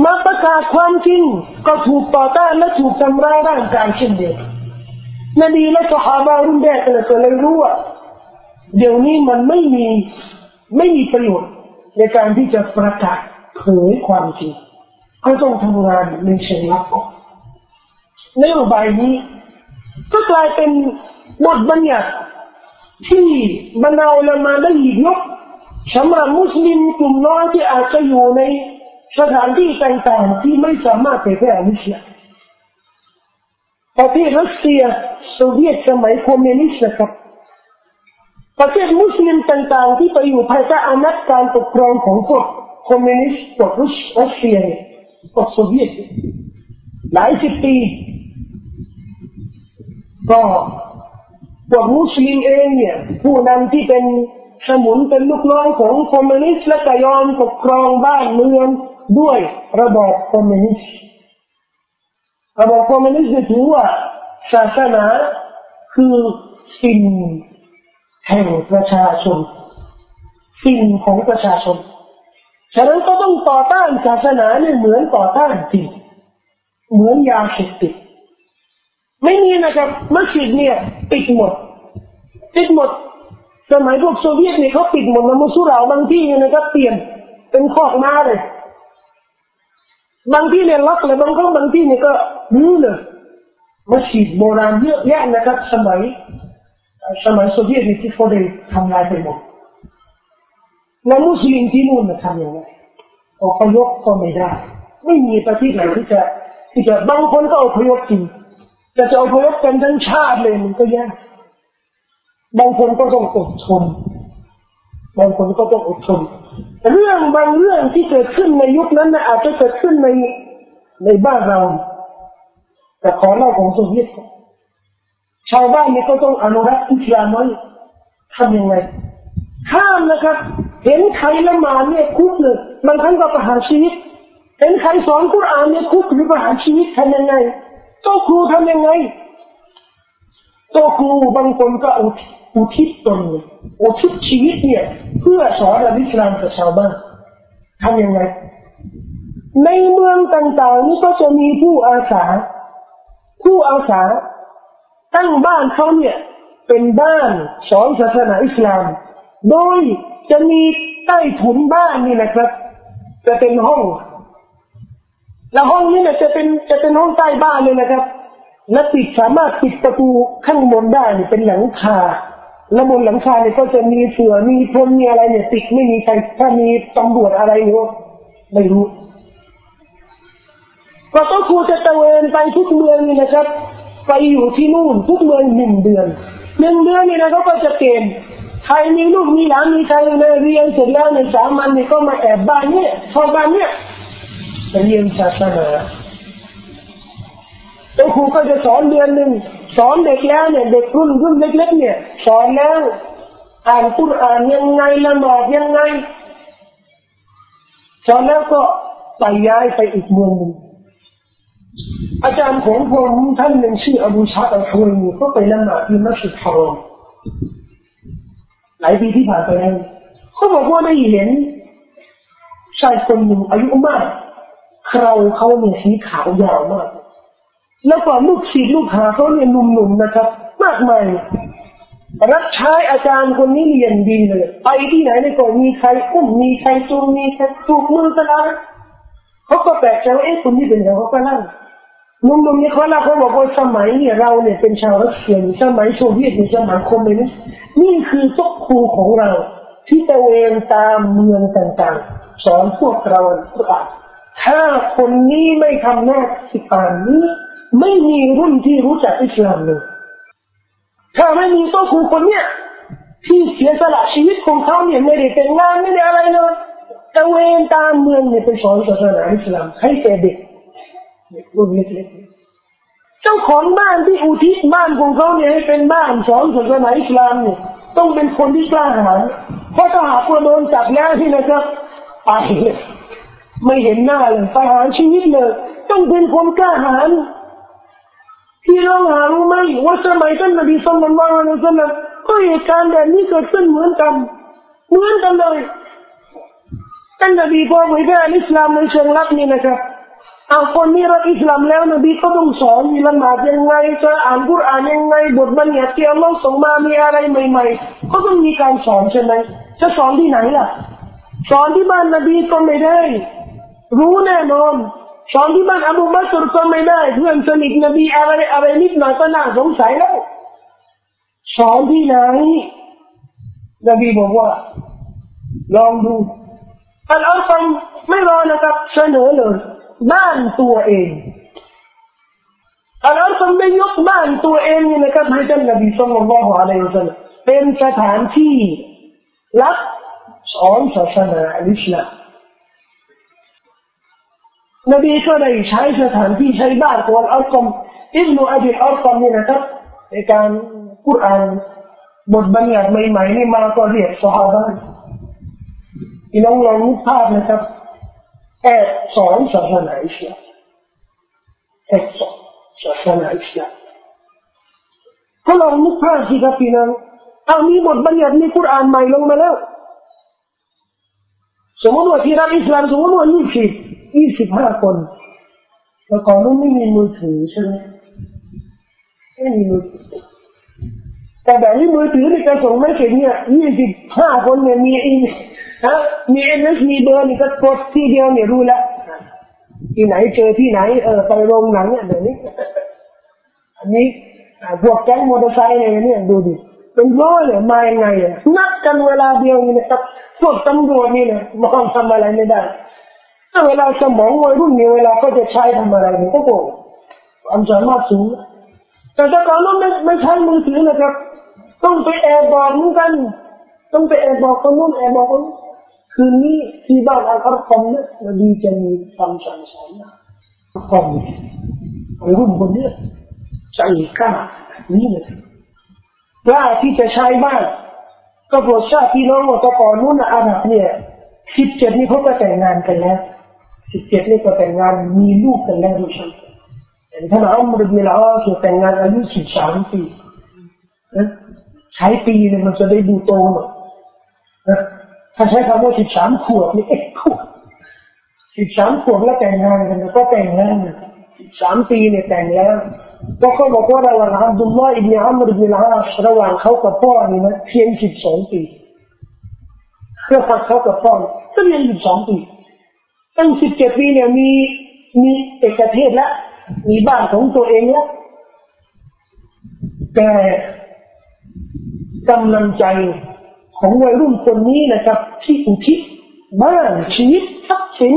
มาประกาศความจริงก็ถูกต่อต้านและถูกทำร้ายร่างกายเช่นเดียวกันนบีและสหายรุ่นแรกก็เลยรู้ว่าเดี๋ยวนี้มันไม่มีไม่มีประโยชน์ในการที่จะประกาศเผยความจริง ก็ต้องทำงานในเชิงลับนโยบายนี้ ก็กลายเป็นบทบัญญัติที่บรรดาอุลามาได้หยิบยกสำหรับมุสลิมกลุ่มน้อยที่อาจจะอยู่ในสถานที่ต่างๆที่ไม่สามารถเผยแพร่อิสลามประเทศรัสเซียโซเวียตสมัยคอมมิวนิสต์ครับประเทศมุสลิมต่างๆที่ไปอยู่ภายใต้อำนาจการปกครองของพวกคอมมิวนิสต์พวกรัสเซีย พวกโซเวียตหลายสิบปีก็พวกมุสลิมเองเนี่ยผู้นำที่เป็นสมุนเป็นลูกน้องของคอมมิวนิสต์และก็ยอมปกครองบ้านเมืองด้วยระบอบคอมมิวนิสต์ระบอบคอมมิวนิสต์ถือว่าศาสนาคือฝิ่นแห่งประชาชนฝิ่นของประชาชน ฉะนั้นก็ต้องต่อต้านศาสนาเนี่ยเหมือนต่อต้านฝิ่นเหมือนยาเสพติด ไม่มีนะครับมัสยิดเนี่ยปิดหมดปิดหมดสมัยพวกโซเวียตเนี่ยเขาปิดหมดนะมุสุราบางที่นะครับเปลี่ยนเป็นคอกม้าเลยบางที่เนี่ยล็อกเลยบางครั้งบางที่เนี่ยก็รื้อเลยมัสยิดโบราณเยอะแยะนะครับ สมัยสมัยโซเวียตที่เขาได้ทำลายไปหมด แล้วมุสลิมที่นู่นทำยังไงอพยพก็ไม่ได้ ไม่มีประเทศไหนที่จะที่จะบางคนก็อพยพจริงแต่จะอพยพกันทั้งชาติเลยมันก็ยากบางคนก็ต้องอดทนบางคนก็ต้องอดทนเรื่องบางเรื่องที่เกิดขึ้นในยุคนั้นนะอาจจะเกิดขึ้นในในบ้านเรา แต่ขอเล่าของโซเวียตชาวบ้านนี่ก็ต้องอนุรักษ์อิสลามไว้ทำยังไงห้ามนะครับ เห็นใครละหมาดเนี่ยคุกเลยบางครั้งก็ประหารชีวิตเห็นใครสอนกุรอานเนี่ยคุกหรือประหารชีวิตทำยังไงโตครูทำยังไงโตครูบางคนก็อุทิศอุทิศตนอุทิศชีวิตเนี่ย เพื่อสอนอิสลามกับชาวบ้านทำยังไง ในเมืองต่างๆนี่ก็จะมีผู้อาสา ผู้อาสา ตั้งบ้านเขาเนี่ย เป็นบ้านสอนศาสนาอิสลาม โดย จะมีใต้ถุนบ้านนี่นะครับ จะเป็นห้อง แล้วห้องนี้เนี่ยจะเป็นจะเป็นห้องใต้บ้านเลยนะครับ และปิดสามารถปิดประตูข้างบนได้เป็นหลังคาแล้วบนหลังคาเนี่ยก็จะมีเสือมีพรมมีอะไรเนี่ยติดไม่มีใครถ้ามีตำรวจอะไรเนี่ไม่รู้ก็ต้องครูจะตะเวนไปทุกเมืองนี่นะครับ ไปอยู่ที่นู่นทุกเมืองหนึ่งเดือนหนึ่งเดือนนี่นะเขาก็จะเกณฑ์ ใครมีลูกมีหลานมีใครในเรียนเสร็จแล้วในสามันนี่ก็มาแอบบ้านเนี่ยพอบ้านเนี่ยเรียนศาสนาแล้วครูก็จะสอนเดือนหนึ่งสอนเด็กแล้วเนี่ยเด็กรุ่นรุ่นเล็กๆเนี่ยสอนแล้วอ่านกุรอ่านยังไงละหมาดยังไงสอนแล้วก็ไปย้ายไปอีกเมืองหนึ่งอาจารย์ของผมท่านหนึ่งชื่ออบูชาอัลฮุยมีก็ไปละหมาดที่มัสยิดฮารอม หลายปีที่ผ่านไปแล้วเขาบอกว่าได้เห็นชายคนหนึ่งอายุมากเคราเขาเนี่ยสีขาวยาวมาก แล้วก็ลูกศิษย์ลูกหาเขาเนี่ยหนุ่มๆนะครับ มากมายรับใช้อาจารย์คนนี้เรียนดีเลยไปที่ไหนในก็มีใครอุ้มมีใครจูงมีใครจูบมือกันอะเขาก็แปลกใจว่าเอ๊ะคนนี้เป็นยังเขาก็เล่า นุ่มๆนี่เขาเล่าเขาบอกว่าสมัยเนี่ยเราเนี่ยเป็นชาวรัสเซียสมัยโซเวียตในสมัยคอมมิวนิสต์นี่คือต๊กครูของเรา ที่ตะเวนตามเมืองต่างๆ สอนพวกเราถ้าคนนี้ไม่ทำหน้าที่ป่านนี้ ไม่มีรุ่นที่รู้จักอิสลามเลยถ้าไม่มีตัวครูคนเนี้ยที่เสียสละชีวิตของเขาเนี่ยไม่ได้แต่งงานไม่ได้อะไรเลยตะเวนตามเมืองเนี่ยไปสอนศาสนาอิสลามให้แก่เด็ก รุ่นเล็กๆเจ้าของบ้านที่อุทิศบ้านของเขาเนี่ยให้เป็นบ้านสอนศาสนาอิสลามเนี่ยต้องเป็นคนที่กล้าหาญเพราะถ้าหากว่าโดนจับแล้วที่นะครับไปเลยไม่เห็นหน้าเลยไปหาชีวิตเลย ต้องเป็นคนกล้าหาญพี่น้องหารู้ไหมว่าสมัยท่านนบีสุลต่านละอัลลอฮฺสัลลัมก็เหตุการณ์แบบนี้เกิดขึ้นเหมือนกันเหมือนกันเลยท่านนบีพอเผยแพร่อิสลามในเชิงลับนี่นะครับ เอาคนนี้รักอิสลามแล้วนบีก็ต้องสอนมีละหมาดยังไงจะอ่านกุรอานยังไงบทบัญญัติที่อัลลอฮ์ส่งมามีอะไรใหม่ๆก็ต้องมีการสอนใช่ไหมจะสอนที่ไหนล่ะ สอนที่บ้านนบีก็ไม่ได้ รู้แน่นอนสอนที่บ้านอบูบักรก็ไม่ได้ เพื่อนสนิทนบีอะไรอะไรนิดหน่อยก็น่าสงสัยแล้วสอนที่ไหนนบีบอกว่า ลองดูอัลอาซัมไม่รอนะครับเสนอเลย บ้านตัวเองอัลอาซัมได้ยกบ้านตัวเองนี่นะครับให้ท่านนบีสุลต่านละฮ์อะลัยฮิสัลลัมเป็นสถานที่รับสอนศาสนาอิสลามนบีก็ได้ใช้สถานที่ใช้บ้านของอัลกอมอิบนุอับิอัลกอมนี่นะครับในการกุรอานบทบัญญัติใหม่ๆนี่มาก็เรียกสหายพี่น้องลองนึกภาพนะครับ แอบสอนศาสนาอิสลามแอบสอนศาสนาอิสลามก็ลองนึกภาพสิครับพี่น้องเอามีบทบัญญัติในกุรานใหม่ลงมาแล้ว สมมติว่าที่รับอิสลามสมมติว่านี่สิบยี่สิบห้าคนแต่ก่อนนั้นไม่มีมือถือใช่ไหมไม่มีมือถือแต่แบบนี้มือถือในการส่งไม่เสร็จเนี่ยยี่สิบห้าคนเนี่ยมีอีฮะ มีเอ็นเอสมีเบอร์นี่ก็กดที่เดียวเนี่ยรู้แล้วที่ไหนเจอที่ไหนเออไปโรงหนังเนี่ยเดี๋ยวนี้อันนี้พวกแก๊งมอเตอร์ไซค์เนี่ยเนี่ยดูดิเป็นร้อยเลยมายังไงอะนัดกันเวลาเดียวนี่นะครับพวกตำรวจนี่นี่ยมองทำอะไรไม่ได้ถ้าเวลาสมองวัยรุ่นมีเวลาก็จะใช้ทำอะไรนี่ก็โกความสามารถสูงแต่ถ้าก่อนนั้นไม่ไม่ใช้มือถือนะครับ ต้องไปแอบบอกเหมือนกัน ต้องไปแอบบอกคนนู้นแอบบอกคน คืนนี้ที่บ้านอัลอาร์คอมเนี่ยวันบีจะมีคำสั่งสอนนะคอมไอ้รุ่นคนเนี้ยใจกล้านี่เลยกล้าที่จะใช้บ้านก็โปรดทราบพี่น้องตะก่อนนู้นอาหรับเนี่ยสิบเจ็ดนี่เขาก็แต่งงานกันแล้วสิบเจ็ดนี่ก็แต่งงานมีลูกกันแล้วด้วยซ้ำแต่ท่านอัลมรุบิลอาสแต่งงานอายุสิบสามปีนะใช้ปีเนี่ยมันจะได้ดูโตหน่อยนะ ถ้าใช้คำว่าสิบสามขวบนี่เอ็กขวบสิบสามขวบแล้วแต่งงานกันก็แต่งแล้วสิบสามปีเนี่ยแต่งแล้วก็เขาบอกว่าระหว่างอับดุลลอฮ์อิบนาอัมรอิบนาอาสระหว่างเขากับพ่อนี่นะเพียงสิบสองปีระหว่างเขากับพ่อก็เพียงสิบสองปีตั้งสิบเจ็ดปีเนี่ยมีมีเอกเทศแล้วมีบ้านของตัวเองแล้วแต่กำลังใจ ของวัยรุ่นคนนี้นะครับ ที่อุทิศบ้านชีวิตทรัพย์สิน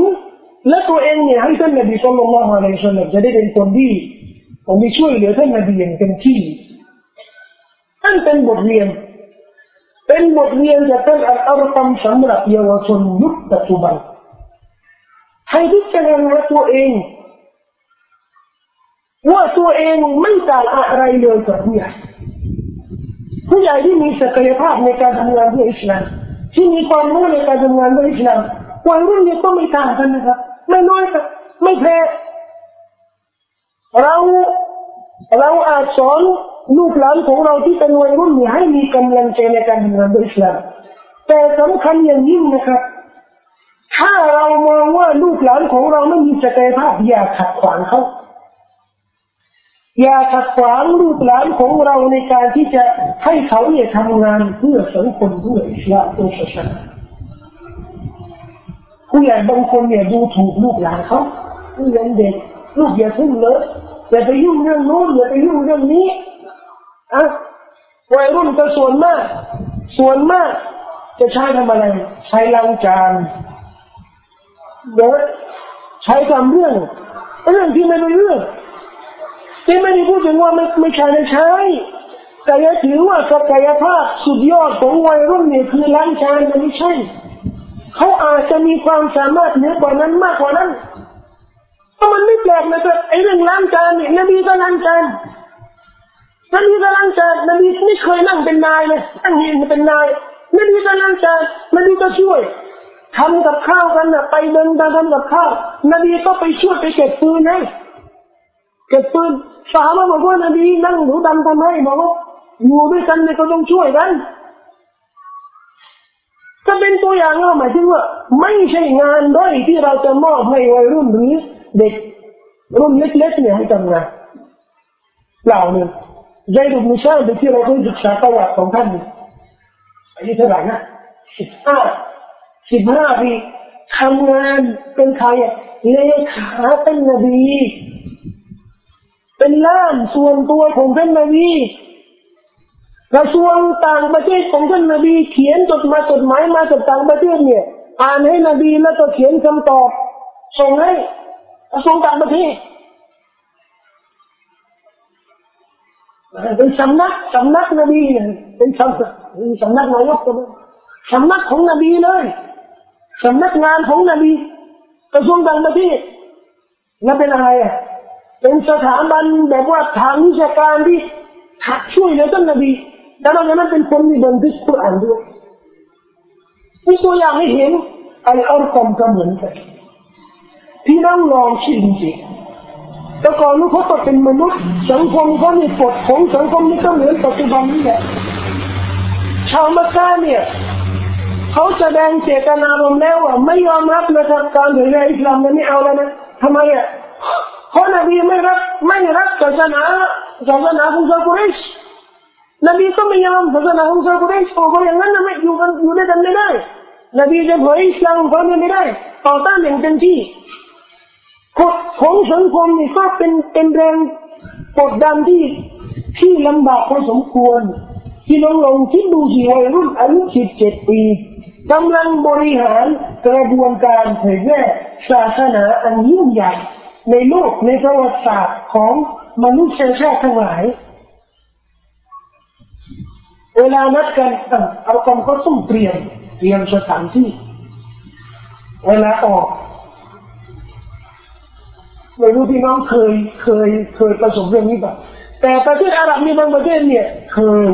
และตัวเองเนี่ยให้ท่านนบีสุลต่านละฮ์อะลัยฮิสซามจะได้เป็นคนที่ผมมีช่วยเหลือท่านนบีอย่างเต็มที่นั่นเป็นบทเรียน เป็นบทเรียนจากท่านอัลอาร์ตัมสำหรับเยาวชนยุคปัจจุบันให้พิจารณาตัวเองว่าตัวเองไม่ต่างอะไรเลยกับผู้ใหญ่ ผู้ใหญ่ที่มีศักยภาพในการทำงานเพื่ออิสลามที่มีความรู้ในการทำงานเพื่ออิสลามวัยรุ่นเนี่ยก็ไม่ต่างกันนะครับไม่น้อยครับไม่แพ้เราเราอาจสอนลูกหลานของเราที่เป็นวัยรุ่นเนี่ยให้มีกำลังใจในการทำงานเพื่ออิสลามแต่สำคัญอย่างยิ่งนะครับถ้าเรามองว่าลูกหลานของเราไม่มีศักยภาพอย่าขัดขวางเขา อย่าขัดขวางลูกหลานของเราในการที่จะให้เขาเนี่ยทำงานเพื่อสังคมเพื่ออิสลามเพื่อศาสนาผู้ใหญ่บางคนเนี่ยดูถูกลูกหลานเขาผู้เลี้ยงเด็กลูกอย่าพึ่งเลยอย่าไปยุ่งเรื่องโน้นอย่าไปยุ่งเรื่องนี้อะวัยรุ่นก็ส่วนมาก ส่วนมาก จะใช้ทำอะไร ใช้ล้างจานเดี๋ยวใช้ทำเรื่อง เรื่องที่ไม่เป็นเรื่อง ที่ไม่ได้พูดถึงว่าไม่ไม่ใช่ไม่ใช่แต่ยังถือว่าศักยภาพสุดยอดของวัยรุ่นเนี่ยคือล้างจานมันไม่ใช่เขาอาจจะมีความสามารถเหนือกว่านั้นมากกว่านั้นเพราะมันไม่แปลกนะครับไอ้เรื่องล้างจานเนี่ยนบีก็ล้างจานนบีก็ล้างจานนบีไม่เคยนั่งเป็นนายเลยนั่งยืนเป็นนายนบีก็ล้างจานนบีก็ช่วยทำกับข้าวกันนะไปเดินทำกับข้าวนบีก็ไปช่วยไปเก็บปืนให้ เก็บปืนสามาบอกว่านบีนั่งหูดำทำให้บอกว่าอยู่ด้วยกันเนี่ยก็ต้องช่วยกันก็เป็นตัวอย่างเราหมายถึงว่า ไม่ใช่งานด้อยที่เราจะมอบให้วัยรุ่นหรือเด็กรุ่นเล็กๆเนี่ยให้ทำงานเปล่าเนี่ยใจดุมุชาเด็กที่เราเคยศึกษาประวัติของท่านอายุเท่าไหร่นะสิบห้าสิบห้าปีทำงานเป็นใครเลขาเป็นนบี เป็นล่ามส่วนตัวของท่านนบีกระทรวงต่างประเทศของท่านนบี เขียนจดมาจดหมายมาจากต่างประเทศเนี่ย อ่านให้นบีแล้วก็เขียนคำตอบ ส่งให้กระทรวงต่างประเทศเป็นสำนักสำนักนบีเป็นสำนักสำนักนายกก็สำนักของนบีเลยสำนักงานของนบีกระทรวงต่างประเทศแล้วเป็นอะไรอะ เป็นสถาบันแบบว่าทางวิชาการที่ช่วยเหลือท่านนบีแต่ตอนนั้นเป็นคนมีบันทึกกุรอานด้วยมีตัวอย่างให้เห็นอัลอาร์คอมก็เหมือนกันพี่น้องลองคิดดูสิแต่ก่อนนู้เขาก็เป็นมนุษย์สังคมเขามีกฎของสังคมนี่ก็เหมือนปัจจุบันนี่แหละชาวมักกะเนี่ยเขาแสดงเจตนารมณ์แล้วว่าไม่ยอมรับนะครับการเผยแพร่อิสลามนั้นไม่เอาแล้วนะทำไมอะ ราะนบีไม่รับไม่รับศาสนาศาสนาของชาวกุเรชนบีก็ไม่ยอมศาสนาของชาวกุเรชบอกว่าอย่างนั้นนะไม่อยู่กันอยู่ด้วยกันไม่ได้นบีจะเผยอิสลามเขาไม่ได้ต่อต้านอย่างเต็มที่กฎของสังคมนี่ก็เป็นเป็นแรงกดดันที่ที่ลำบากพอสมควร ที่ลองลองคิดดูสิวัยรุ่นอายุสิบเจ็ดปีกำลังบริหารกระบวนการเผยแพร่ศาสนาอันยิ่งใหญ่ ในโลกในประวัติศาสตร์ของมนุษยชาติทั้งหลาย เวลานัดกันเอาคำก็ต้องเตรียม เตรียมสถานที่ เวลาออกไม่รู้พี่น้องเคยเคยเคยประสบเรื่องนี้ป่ะแต่ประเทศอาหรับมีบางประเทศเนี่ยเคย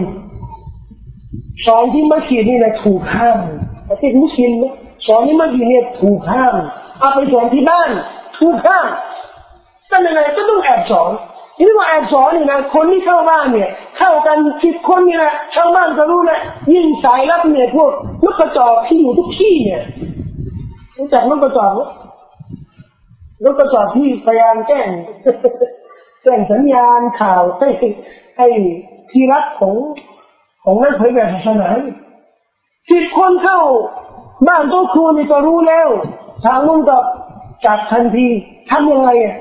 สอนที่มัสยิดนี่นะถูกห้ามประเทศมุสลิมนะสอนที่มัสยิดเนี่ยถูกห้ามเอาไปสอนที่บ้านถูกห้าม แต่ยังไงก็ต้องแอบสอนนี่ว่าแอบสอนนี่นะคนที่เข้าบ้านเนี่ย เข้ากันสิบคนนี่นะชาวบ้านก็รู้นะยิ่งสายรับเนี่ยพวกนกกระจอกที่อยู่ทุกที่เนี่ยรู้จักนกกระจอกไหมนกกระจอกที่พยายามแจ้งแจ้งสัญญาณข่าวให้ให้ที่รักของของนักเผยแผ่ศาสนาสิบคนเข้าบ้านตัวครูนี่ก็รู้แล้วทางนู้นก็จับทันทีทำยังไงอะ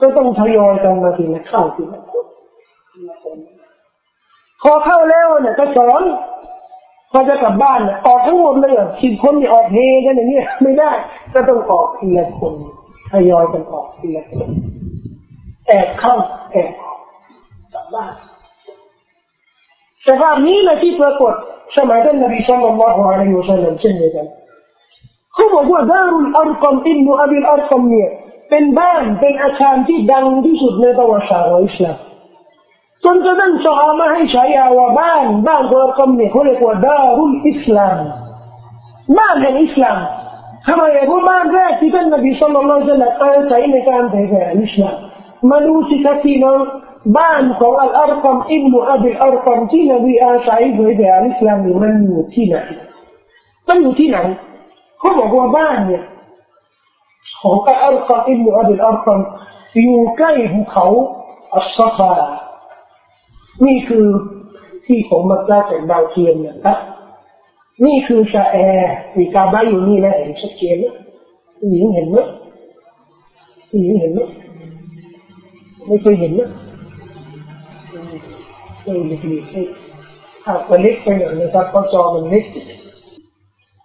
ก็ต้องทยอยกันมาทีละเข้าทีละคนพอเข้าแล้วเนี่ยก็สอนพอจะกลับบ้านเนี่ยออกทั้งหมดเลยอะสิบคนนี่ออกเฮกันอย่างเงี้ยไม่ได้ ก็ต้องออกทีละคนทยอยกันออกทีละคนแอบเข้าแอบออกกลับบ้านสภาพนี้นะที่ปรากฏสมัยท่านนบีสุลต่านละฮ์อะลัยฮิวะสัลลัมเช่นเดียวกันเขาบอกว่าดารุลอัรกอมอิบนุอะบิลอัรกอมเนี่ย เป็นบ้านเป็นอาคารที่ดังที่สุดในประวัติศาสตร์ของอิสลามจนกระทั่งซอฮาบะฮ์ให้ฉายาว่าบ้านบ้านอัรกอมเนี่ยเขาเรียกว่า دار الإسلام บ้านแห่งอิสลามทำไมเพราะบ้านแรกที่ท่านนบี صلى الله عليه وسلم อาศัยในการเผยแผ่อิสลามมาดูสิครับพี่น้องบ้านของอัลอาร์กัมอิบนุอับิลอาร์กัมที่นบีอาศัยเผยแผ่อิสลามมันอยู่ที่ไหนมันอยู่ที่ไหนเขาบอกว่าบ้านเนี่ย ของอัลอัรกอมอิบนุอะบิลอัรกอมอยู่ใกล้ภูเขาอัสซาฟานี่คือแผนที่ของมักกะฮ์จากดาวเทียมนะครับนี่คือสะแอมีกะอ์บะฮ์อยู่นี่นะเห็นชัดเจนนะหญิงเห็นไหมหญิงเห็นไหมไม่เคยเห็นนะเออเล็กๆถ้าตัวเล็กไปหน่อยนะครับเพราะจอมันเล็ก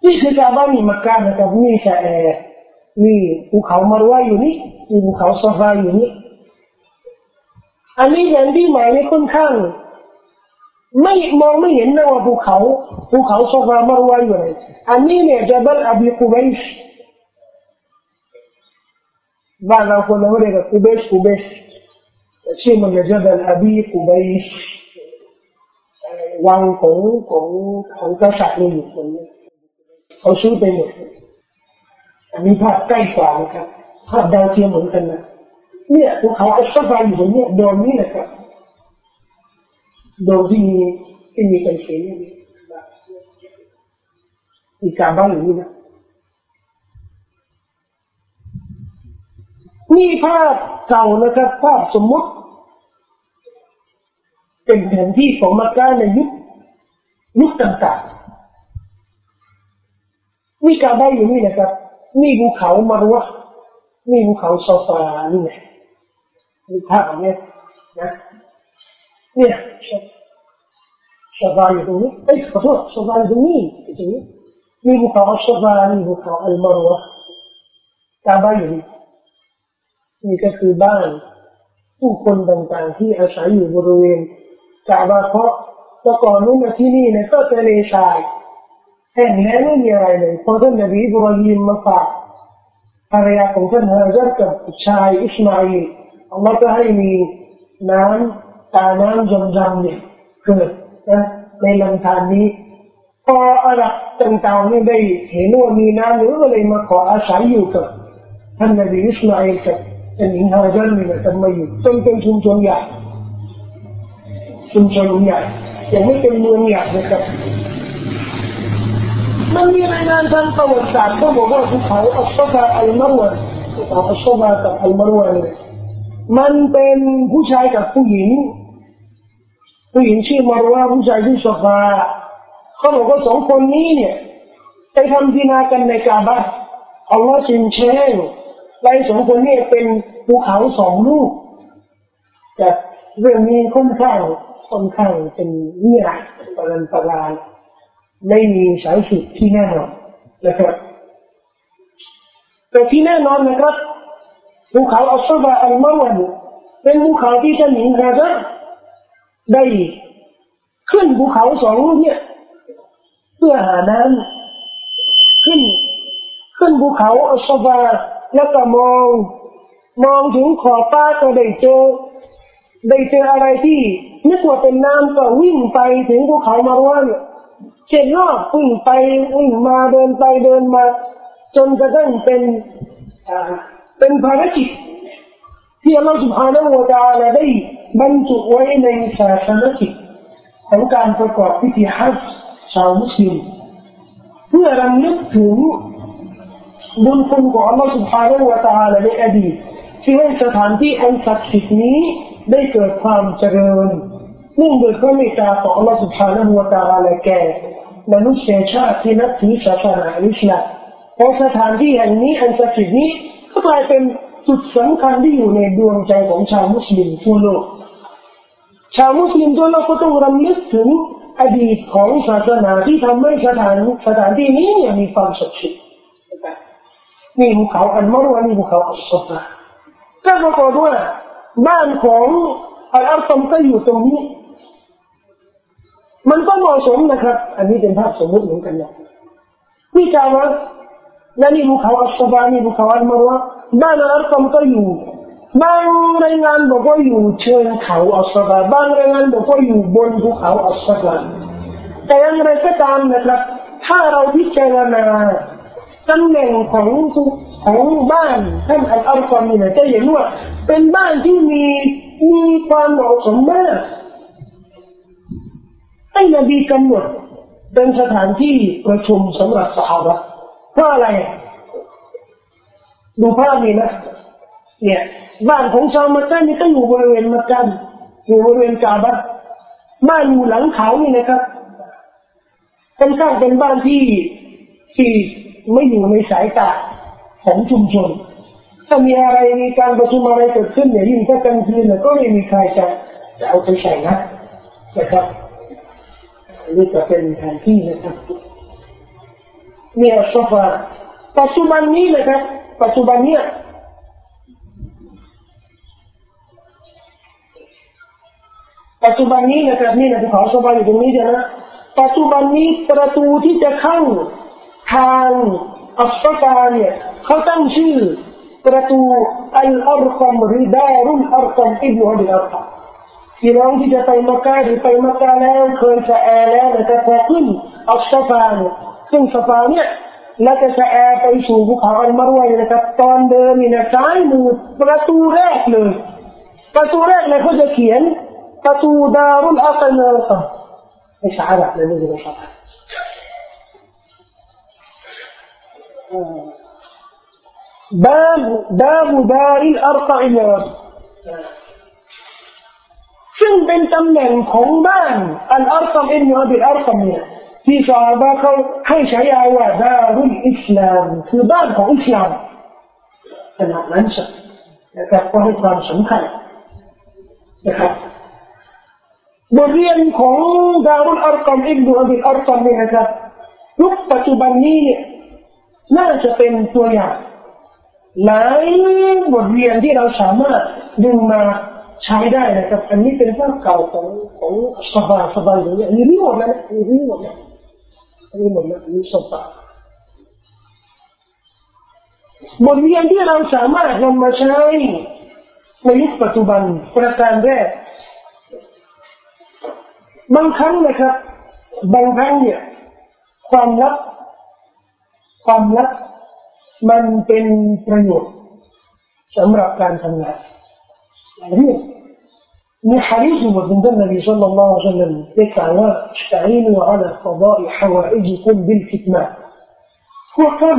นี่คือกาบ้านี่มักกะนะครับนี่ชาแอร์ นี่ภูเขามารวาอยู่นี่มีภูเขาซาฟาอยู่นี่อันนี้แผนที่หมายในค่อนข้าง ไม่มองไม่เห็นนะว่าภูเขาภูเขาซาฟามารวาอยู่ไหนอันนี้เนี่ยจะบัลอบีกูเบชบ้านเราคนเราเรียกกูเบชกูเบชชื่อมันจะบัลอบีกูเบชวังของของของกษัตริย์นี่อยู่คนนี้เขาชื่อไปหมด อันนี้ภาพใกล้กว่านะครับภาพดาวเทียมเหมือนกันนะเนี่ยภูเขาอัสซาฟาอยู่บนเนี่ยโดมนี่นะครับโดมที่มีที่มีเป็นเสียงนี่มีการบ้านอยู่นี่นะนี่ภาพเก่านะครับภาพสมมุติ เป็นแผนที่ของมักกะในยุคยุคต่างๆมีการบ้านอยู่นี่นะครับ นี่ภูเขามารวะนี่ภูเขาโซฟานี่ไงมีภาพอย่างนี้นะเนี่ยโซฟาอยู่ตรงนี้เอ้ขอโทษโซฟาอยู่ตรงนี้ตรงนี้นี่ภูเขาโซฟานี่ภูเขาอัลมารวะกาบ้านอยู่นี่นี่ก็คือบ้านผู้คนต่างๆที่อาศัยอยู่บริเวณกาบาเพราะแต่ก่อนนู้นที่นี่เนี่ยก็ทะเลทราย แห่งนี้ไม่มีอะไรเลยพอท่านนบีบรอฮิมมาฝากภรรยาของท่านฮาจัรกับชายอิสมาอิลอัลลอฮฺก็ให้มีน้ำตาน้ำจำจำเนี่ยเกิดนะในลำธารนี้พออาหรับต่างๆนี่ได้เห็นว่ามีน้ำหรือก็เลยมาขออาศัยอยู่กับท่านนบีอิสมาอิลกับท่านหญิงฮาจัรนี่นะทำมาอยู่จนเป็นชุมชนใหญ่ชุมชนใหญ่ยังไม่เป็นเมืองใหญ่นะครับ มันมีรายงานทางประวัติศาสตร์ก็บอกว่าภูเขาอัสซาฟาอัลมารวะภูเขาอัสซาฟากับอัลมารวะเนี่ยมันเป็นผู้ชายกับผู้หญิง ผู้หญิงชื่อมารวะผู้ชายชื่อซาฟาเขาบอกว่าสองคนนี้เนี่ยไปทำพินากันในกาบะอัลลอฮ์ชินเชงไล่สองคนนี้เป็นภูเขาสองลูกแต่เรื่องนี้ค่อนข้างค่อนข้างเป็นเงียบประหลาดประหลาด ไม่มีสายสุดที่แน่นอนนะครับแต่ที่แน่นอนนะครับภูเขาอัสบะอัลมาวันเป็นภูเขาที่ท่านหญิงฮาดะได้ขึ้นภูเขาสองลูกเนี่ยเพื่อหาน้ำขึ้น ขึ้นภูเขาอัสฟาแล้วก็มอง มองถึงขอบฟ้าก็ได้เจอได้เจออะไรที่นึกว่าเป็นน้ำก็วิ่งไปถึงภูเขามาร้วน เช็ดรอบวิ่งไปวิ่งมาเดินไปเดินมา จนกระทั่งเป็นเป็นภารกิจที่อัลลอฮฺสุบฮานาตาละได้บรรจุไว้ในศาสนกิจของการประกอบพิธีฮัจญ์ชาวมุสลิมเพื่อรำลึกถึงบุญคุณของอัลลอฮฺสุบฮานาอูตาละในอดีตที่ให้สถานที่อันศักดิ์สิทธิ์นี้ได้เกิดความเจริญนื่งโดยพระเมตตาของอัลลอฮฺสุบฮานาอูตาละแก่ มนุษยชาติที่นับถือศาสนาอิสลามเพราะสถานที่แห่งนี้อันศักดิ์สิทธิ์นี้ก็กลายเป็นจุดสำคัญที่อยู่ในดวงใจของชาวมุสลิมทั่วโลก ชาวมุสลิมทั่วโลกก็ต้องรำลึกถึงอดีตของศาสนาที่ทำให้สถานสถานที่นี้เนี่ยมีความศักดิ์สิทธิ์นี่ภูเขาอันมรวานี่ภูเขาอัสซฟาก็ปรากฏว่าบ้านของอัลอาร์ตมก็อยู่ตรงนี้ มันก็เหมาะสมนะครับ อันนี้เป็นภาพสมมติเหมือนกันนะที่กะอ์บะฮ์และนี่ภูเขาอัสซฟานี่ภูเขาอันมรวาบ้านอัลอัรกอมก็อยู่บางรายงานบอกว่าอยู่เชิงเขาอัสซฟาบางรายงานบอกว่าอยู่บนภูเขาอัสซฟาแต่อย่างไรก็ตามนะครับ ถ้าเราพิจารณาตำแหน่งของของบ้านท่านอัลอัรกอมเนี่ยจะเห็นว่าเป็นบ้านที่มีมีความเหมาะสมมาก ให้นบีกำหนดเป็นสถานที่ประชุมสำหรับสหายเพราะอะไรดูภาพนี้นะ เนี่ย บ้านของชาวมักกะนี่ก็อยู่บริเวณมักกะอยู่บริเวณกาบะบ้านอยู่หลังเขานี่นะครับค่อนข้างเป็นบ้านที่ที่ไม่อยู่ในสายตาของชุมชน ถ้ามีอะไรมีการประชุมอะไรเกิดขึ้นเนี่ยยิ่งถ้ากลางคืนเนี่ยก็ไม่มีใครจะจะเอาไปใส่นะนะครับ นี่จะเป็นแผนที่นะครับเนี่ยโซฟาปัจจุบันนี้นะครับ ปัจจุบันเนี่ยปัจจุบันนี้นะครับนี่นะที่ขอโซฟาอยู่ตรงนี้นะปัจจุบันนี้ประตูที่จะเข้าทางมักกะฮ์เนี่ยเขาตั้งชื่อประตูอัลอาร์กัมหรือดารุลอาร์กัมอิบนุอับดุลอาร์กัม พี่น้องที่จะไปมักกะหรือไปมักกะแล้วเคยสะแอแล้วจะพอขึ้นอัลซฟาเนี่ยซึ่งสฟาเนี่ยและจะสะแอไปสู่ภูเขาอัลมัรวะฮ์นะครับตอนเดินนี่นะซ้ายมือประตูแรกเลยประตูแรกเลยเขาจะเขียนประตูดารุลอัตนาค่ะไม่ใช่แบบนั้นเลยนะครับบาบดาบดาริลอัรตอิยา ซึ่งเป็นตำแหน่งของบ้านอัลอัรกอมอิบนุอะบิลอัรกอมเนี่ยที่ซอฮาบะฮ์เขาให้ฉายาว่า دار الإسلام คือบ้านของอิสลามขนาดนั้นสักนะครับก็ให้ความสำคัญนะครับบทเรียนของดารุลอาร์กัมอิบนุอับิลอาร์กัมเนี่ยนะครับยุคปัจจุบันนี้เนี่ยน่าจะเป็นตัวอย่างหลายบทเรียนที่เราสามารถดึงมา ใช้ได้นะครับ อันนี้เป็นภาพเก่าของของสะแอสะแออย่างนี้อันนี้หมดแล้วอันนี้หมดแล้วอันนี้หมดแล้วอันนี้สะแอบทเรียนที่เราสามารถนำมาใช้ในยุคปัจจุบันประการแรกบางครั้งนะครับบางครั้งเนี่ย ความลับ ความลับมันเป็นประโยชน์สำหรับการทำงาน เรื่องมีฮะดีษบทหนึ่งท่านนบีสัลลัลลอฮุอะลัยฮิวะซัลลัมได้กล่าวว่า استعينوا على قضاء حوائجكم بالكتمان พวกท่าน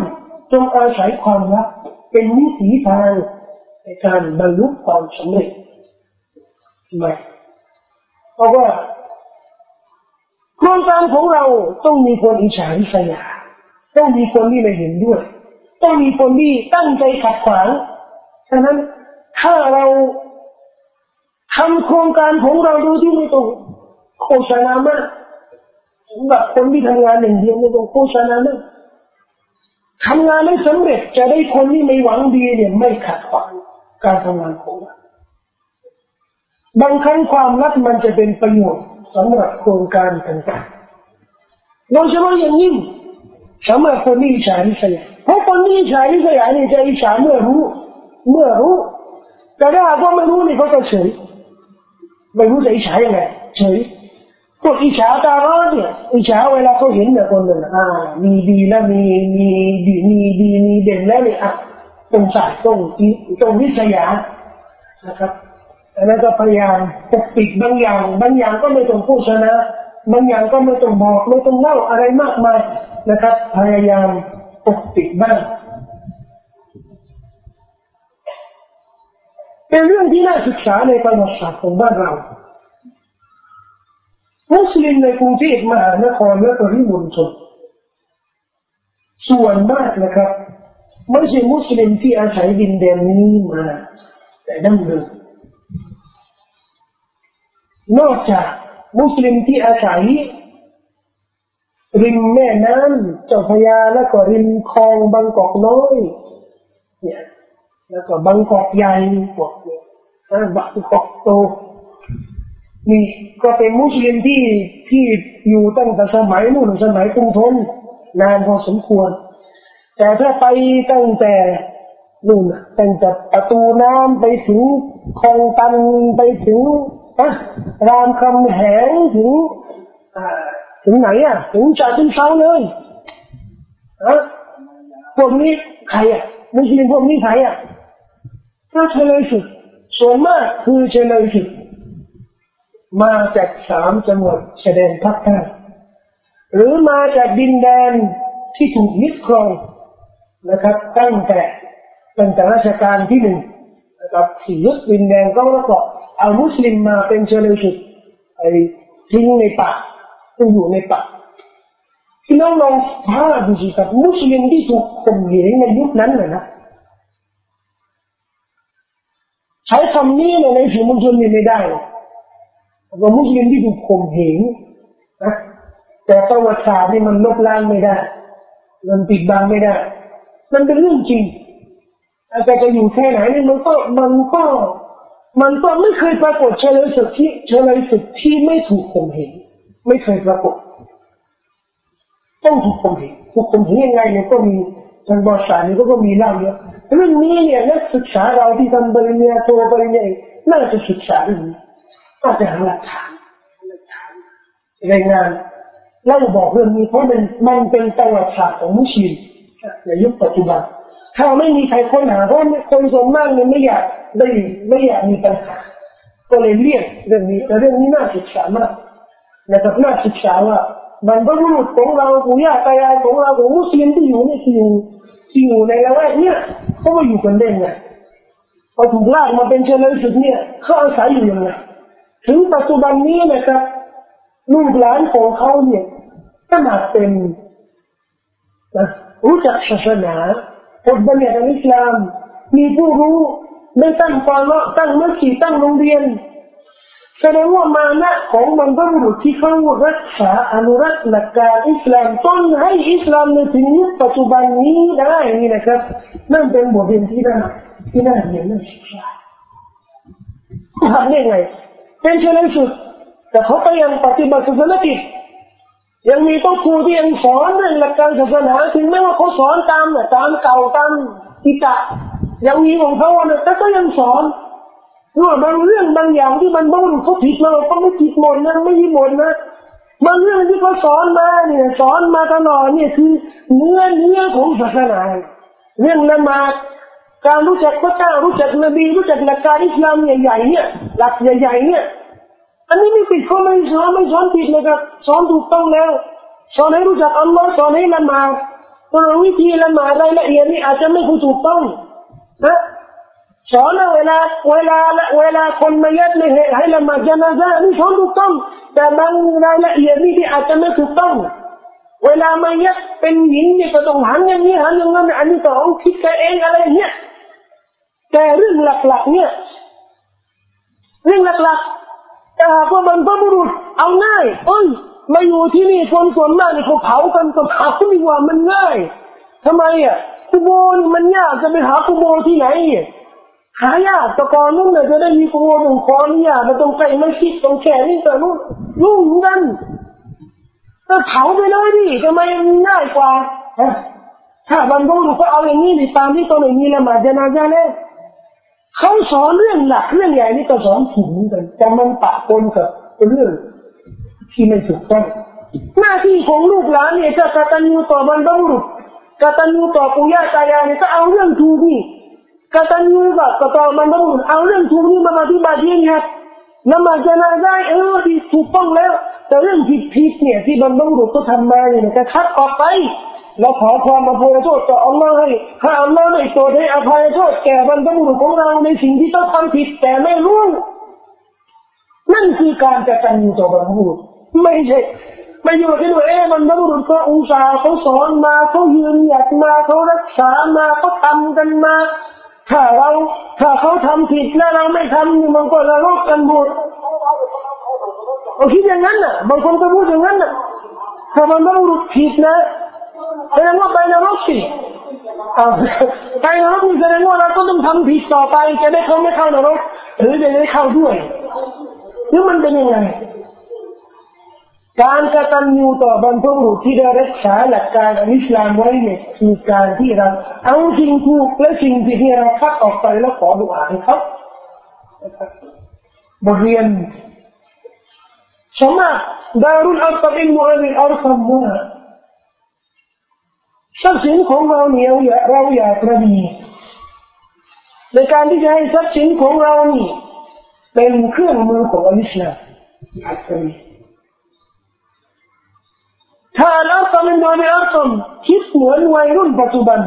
จงอาศัยความลับเป็นวิถีทางในการบรรลุความสำเร็จทำไมเพราะว่าโครงการของเราต้องมีคนอิจฉาริษยาต้องมีคนที่ไม่เห็นด้วย ต้องมีคนที่ตั้งใจขัดขวางฉะนั้นถ้าเรา ทำโครงการของเราโดยที่ไม่ต้องโฆษณามากสำหรับคนที่ทำงานหนึ่งเดียวไม่ต้องโฆษณามากทำงานไม่สำเร็จจะได้คนที่ไม่หวังดีเนี่ยไม่ขัดขวางการทำงานของเราบางครั้งความลับมันจะเป็นประโยชน์สำหรับโครงการต่างๆโดยเฉพาะอย่างยิ่งสำหรับคนที่อิจฉาริษยาเพราะคนที่อิจฉาริษยาเนี่ยจะอิจฉาเมื่อรู้ เมื่อรู้ แต่ถ้าก็ไม่รู้นี่เขาจะเฉย ไม่รู้จะอิจฉายังไงเฉยพวกอิจฉาตาร้อนเนี่ยอิจฉาเวลาเขาเห็นเนี่ยคนหนึ่งอ่า มีดีแล้วมีมีดีมีดีมีเด่นแล้วเนี่ยอะตรงสายตรงตรงวิทยานะครับแล้วก็พยายามปกปิดบางอย่าง บางอย่างก็ไม่ต้องพูดนะบางอย่างก็ไม่ต้องบอกไม่ต้องเล่าอะไรมากมายนะครับ พยายามปกปิดบ้าง เป็นเรื่องที่น่าศึกษาในประวัติศาสตร์ของบ้านเรามุสลิมในกรุงเทพมหานครและปริมณฑลส่วนมากนะครับไม่ใช่มุสลิมที่อาศัยดินแดนนี้มา แต่ดั้งเดิมนอกจากมุสลิมที่อาศัยริมแม่น้ำเจ้าพยาแล้วก็ริมคลองบางกอกน้อยเนี่ย แล้วก็บางกอกใหญ่พวกเนี่ยบางกอกโตนี่ก็เป็นมุสลิมที่ที่อยู่ตั้งแต่สมัยนู่นสมัยกรุงธนนานพอสมควร แต่ถ้าไปตั้งแต่นู่นตั้งแต่ประตูน้ำไปถึงคลองตันไปถึงอะรามคำแหงถึงถึงไหนอะ ถึงจ่าถึงเช้าเลยอะพวกนี้ใครอะมุสลิมพวกนี้ใครอะ ก็เฉลยสุดส่วนมากคือเฉลยสุดมาจากสามจังหวัดชายแดนภาคใต้หรือมาจากดินแดนที่ถูกยึดครองนะครับ ตั้งแต่ตั้งแต่ราชการที่หนึ่งนะครับที่ยึดดินแดนก็แล้วก็เอามุสลิมมาเป็นเชลชุดไอ้ทิ้งในป่าต้องอยู่ในป่าพี่น้องลองพาดูสิครับมุสลิมที่ถูกข่มเหงในยุคนั้นนะ ใช้คำนี้ในสื่อมวลชนนี่ไม่ได้ว่ามุสลิมที่ถูกข่มเหงนะแต่ประวัติศาสตร์นี่มันลบล้างไม่ได้มันปิดบังไม่ได้ มันเป็นเรื่องจริงแต่จะอยู่แค่ไหนนี่มันก็มันก็มันก็ไม่เคยปรากฏเฉลยสุดที่เฉลยสุดที่ไม่ถูกข่มเหงไม่เคยปรากฏต้องถูกข่มเหงถูกข่มเหงยังไงเนี่ยก็มีทางบริษัทนี่ก็มีเล่าเยอะ เรื่องนี้เนี่ยนักศึกษาเราที่ทำปริญญาโทปริญญาเอกน่าจะศึกษาเรื่องนี้ก็จะหาหลักฐานรายงานเล่าบอกเรื่องนี้เพราะมันมันเป็นประวัติศาสตร์ของมุสลิมในยุคปัจจุบันถ้าไม่มีใครค้นหาเพราะคนส่วนมากเนี่ยไม่อยากได้ไม่อยากมีปัญหาก็เลยเรียกเรื่องนี้แต่เรื่องนี้น่าศึกษามากนะครับน่าศึกษาว่าบรรพบุรุษของเราปู่ย่าตายายของเราของมุสลิมที่อยู่ในที่อยู่ ที่อยู่ในละแวกเนี่ยเขามาอยู่กันได้ไงพอถูกลากมาเป็นเชลสุดเนี่ยเขาอาศัยอยู่ยังไงถึงปัจจุบันนี้นะครับลูกหลานของเขาเนี่ยขนาดเป็นนะรู้จักศาสนากฎบัญญัติอิสลาม มีผู้รู้ได้ตั้งฟาละตั้งมัสยิดตั้งโรงเรียน แสดงว่ามานะของบรรพบุรุษที่เขารักษาอนุรักษ์หลักการอิสลามต้นให้อิสลามในถึงยุคปัจจุบันนี้ได้นี่นะครับนั่นเป็นบทเรียนที่น่าที่น่าเรียนน่าศึกษาทำได้ไงเป็นเช่นนั้นสุดแต่เขาก็ยังปฏิบัติศาสนาติยังมีต้องครูที่ยังสอนเรื่องหลักการศาสนาถึงแม้ว่าเขาสอนตามเนี่ยตามเก่าตามอิจายังมีของเขาเนี่ยแต่ก็ยังสอน ว่าบางเรื่องบางอย่างที่มันบ้งเขาผิดเราก็ไม่ผิดหมดนะไม่ผิดหมดนะบางเรื่องที่เขาสอนมาเนี่ยสอนมาตลอดเนี่ยคือเนื้อเนื้อของศาสนาเรื่องละหมาดการรู้จักพระเจ้ารู้จักนบีรู้จักหลักการอิสลามใหญ่ๆเนี่ยหลักใหญ่ๆเนี่ยอันนี้ไม่ผิดเขาไม่สอนไม่สอนผิดนะครับสอนถูกต้องแล้วสอนให้รู้จักอัลลอฮ์สอนให้ละหมาดตัววิธีละหมาดรายละเอียดนี่อาจจะไม่ถูกต้องนะ สอนเวลาเวลาเวลาคนมายัดในให้ละมาจนาซานี่สอนถูกต้องแต่บางรายละเอียดนี่ที่อาจจะไม่ถูกต้องเวลามายัดเป็นหญิงเนี่ยก็ต้องหันอย่างนี้หันอย่างนั้นอันนี้ต้องคิดกันเองอะไรเงี้ยแต่เรื่องหลักๆเนี่ยเรื่องหลักๆแต่หากว่าบรรพบุรุษเอาง่ายเอ้ยมาอยู่ที่นี่คนส่วนมากเนี่ยเขาเผากันก็เผาดีกว่ามันง่ายทำไมอะคุโบนี่มันยากจะไปหาคุโบที่ไหน หายากตะกอนนู่นเลยจะได้มีครัวหนึ่งคอนี่ยมันต้องใส่ไม่คิดต้องแค่นี่แต่นู่นยุ่งกันก็เผาไปเลยดิทำไมง่ายกว่าถ้าบรรพบุรุษก็เอาอย่างนี้ดิตามที่ตัวไหนมีละหมาดจนาจาเนี่ยเขาสอนเรื่องหลักเรื่องใหญ่นี่ก็สอนถึงกันแต่มันปะปนกับเรื่องที่ไม่ถูกต้องหน้าที่ของลูกหลานเนี่ยจะกตัญญูต่อบรรพบุรุษกตัญญูต่อปู่ย่าตายายเนี่ยก็เอาเรื่องถูกนี่ กตัญญูกับต่อบรรพบุรุษเอาเรื่องถูกนี่มาปฏิบัติเองครับนมาจะนาได้เออดีถูกต้องแล้ว แต่เรื่องผิดผิดเนี่ยที่บรรพบุรุษก็ทำมาเนี่ยจะคัดออกไปเราขอความอภัยโทษต่ออัลลอฮ์ให้ถ้าอัลลอฮ์ไม่โปรดให้อภัยโทษแก่บรรพบุรุษของเราในสิ่งที่ต้องทำผิดแต่ไม่รู้นั่นคือการกตัญญูต่อบรรพบุรุษไม่ใช่ไม่อยู่ที่ว่าเอ๊ะบรรพบุรุษเขาอุตส่าห์เขาสอนมาเขายืนหยัดมาเขารักษามาเขาทำกันมา ถ้าเราถ้าเขาทำผิดแล้วเราไม่ทำมันก็ละลกกันหมดเราคิดอย่างนั้นน่ะบางคนก็พูดอย่างนั้นน่ะถ้าบรรพบุรุษผิดนะแสดงว่าไปนรกสิไปนรกนี่แสดงว่าเราก็ต้องทำผิดต่อไปจะได้เขาไม่เข้านรกหรือจะได้เข้าด้วยหรือมันเป็นยังไง การกระตัญญูต่อบรรพบุรุษที่ได้รักษาหลักการอิสลามไว้เนี่ยคือการที่เราเอาสิ่งถูกและสิ่งที่ที่เราคัดออกไปแล้วขอดุอาให้เขาบทเรียนสมัครดารุลอัลตับินมุอัลลิอัลซัมว่าทรัพย์สินของเราเนี่ยเราอยากระดีในการที่จะให้ทรัพย์สินของเรานี่เป็นเครื่องมือของอิสลามอยากระดี เราทำเป็นโดยไม่อาตมคิดเหมือนวัยรุ่นปัจจุบัน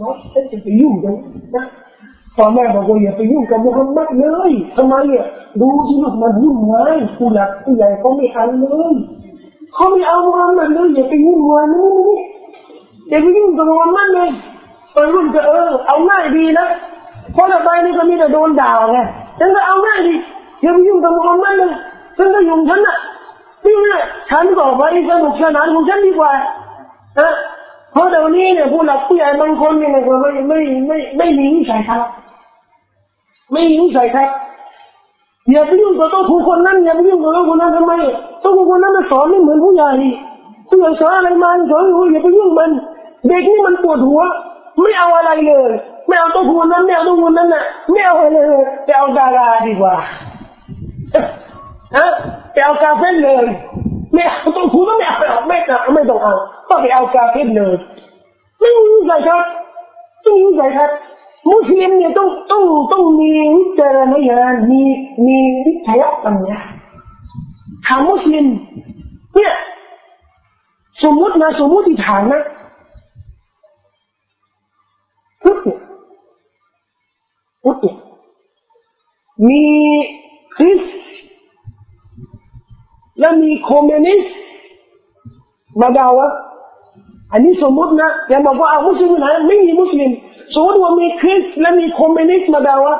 น้องจะไปยุ่งกันนะพ่อแม่บอกว่าอย่าไปยุ่งกับมุฮัมมัดเลยทำไมอะดูที่ลูกมันยุ่งไงผู้หลักผู้ใหญ่เขาไม่เอาเลยเขาไม่เอามุฮัมมัดเลยอย่าไปยุ่งวายนี่อย่าไปยุ่งกับมุฮัมมัดเลยวัยรุ่นจะเออเอาง่ายดีนะเพราะต่อไปนี่ก็มีแต่โดนด่าไงฉันก็เอาง่ายดีอย่าไปยุ่งกับมุฮัมมัดเลยฉันก็ยุ่งฉันน่ะ นี่แหละฉันก็ไปสนุกสนานของฉันดีกว่านะเพราะเดี๋ยวนี้เนี่ยผู้หลักผู้ใหญ่บางคนเนี่ยไม่ไม่ไม่ไม่มีนิสัยครับไม่มีนิสัยครับอย่าไปยุ่งกับตัวผู้คนนั้นอย่าไปยุ่งกับตัวคนนั้นทำไมตัวผู้คนนั้นมันสอนไม่เหมือนผู้ใหญ่ผู้ใหญ่สอนอะไรมาสอนอย่าไปยุ่งมัน เด็กนี่มันปวดหัว ไม่เอาอะไรเลยไม่เอาตัวผู้นั้นไม่เอาตัวคนนั้นน่ะไม่เอาอะไรเลยไปเอาดาราดีกว่า ฮะไปเอากาเฟ่เลยไม่เอาต้องคุณก็ไม่เอาไม่เอาไม่ต้องเอาก็ไปเอากาเฟ่เลยไม่มีใส่ครับต้องมีใส่ครับมุสลิมเนี่ยต้องต้องต้องมีวิจารณญาณมีมีวิทยาปัญญาถามมุสลิมเนี่ยสมมตินะสมมติฐานนะพุทธพุทธมีคริส และมีคอมมิวนิสต์มาดาวะอันนี้สมมตินะอย่าบอกว่าเอามุสลิมไหนไม่มีมุสลิมสมมติว่ามีคริสและมีคอมมิวนิสต์มาดาวะ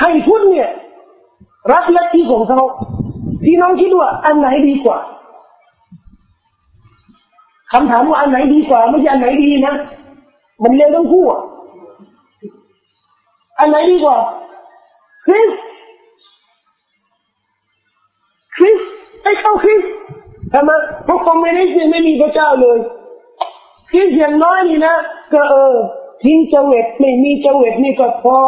ให้พุทธเนี่ยรักลัทธิของเขาพี่น้องคิดว่าอันไหนดีกว่าคำถามว่าอันไหนดีกว่าไม่ใช่อันไหนดีนะ มันเลวทั้งคู่อันไหนดีกว่าคริส คริสให้เข้าคริสทำไมพราะคอมมิวนิสต์ไม่มีพระเจ้าเลยคริสอย่างน้อยนี่นะก็เออทิ้งเวิตไม่มีเวิตนี่ก็พอ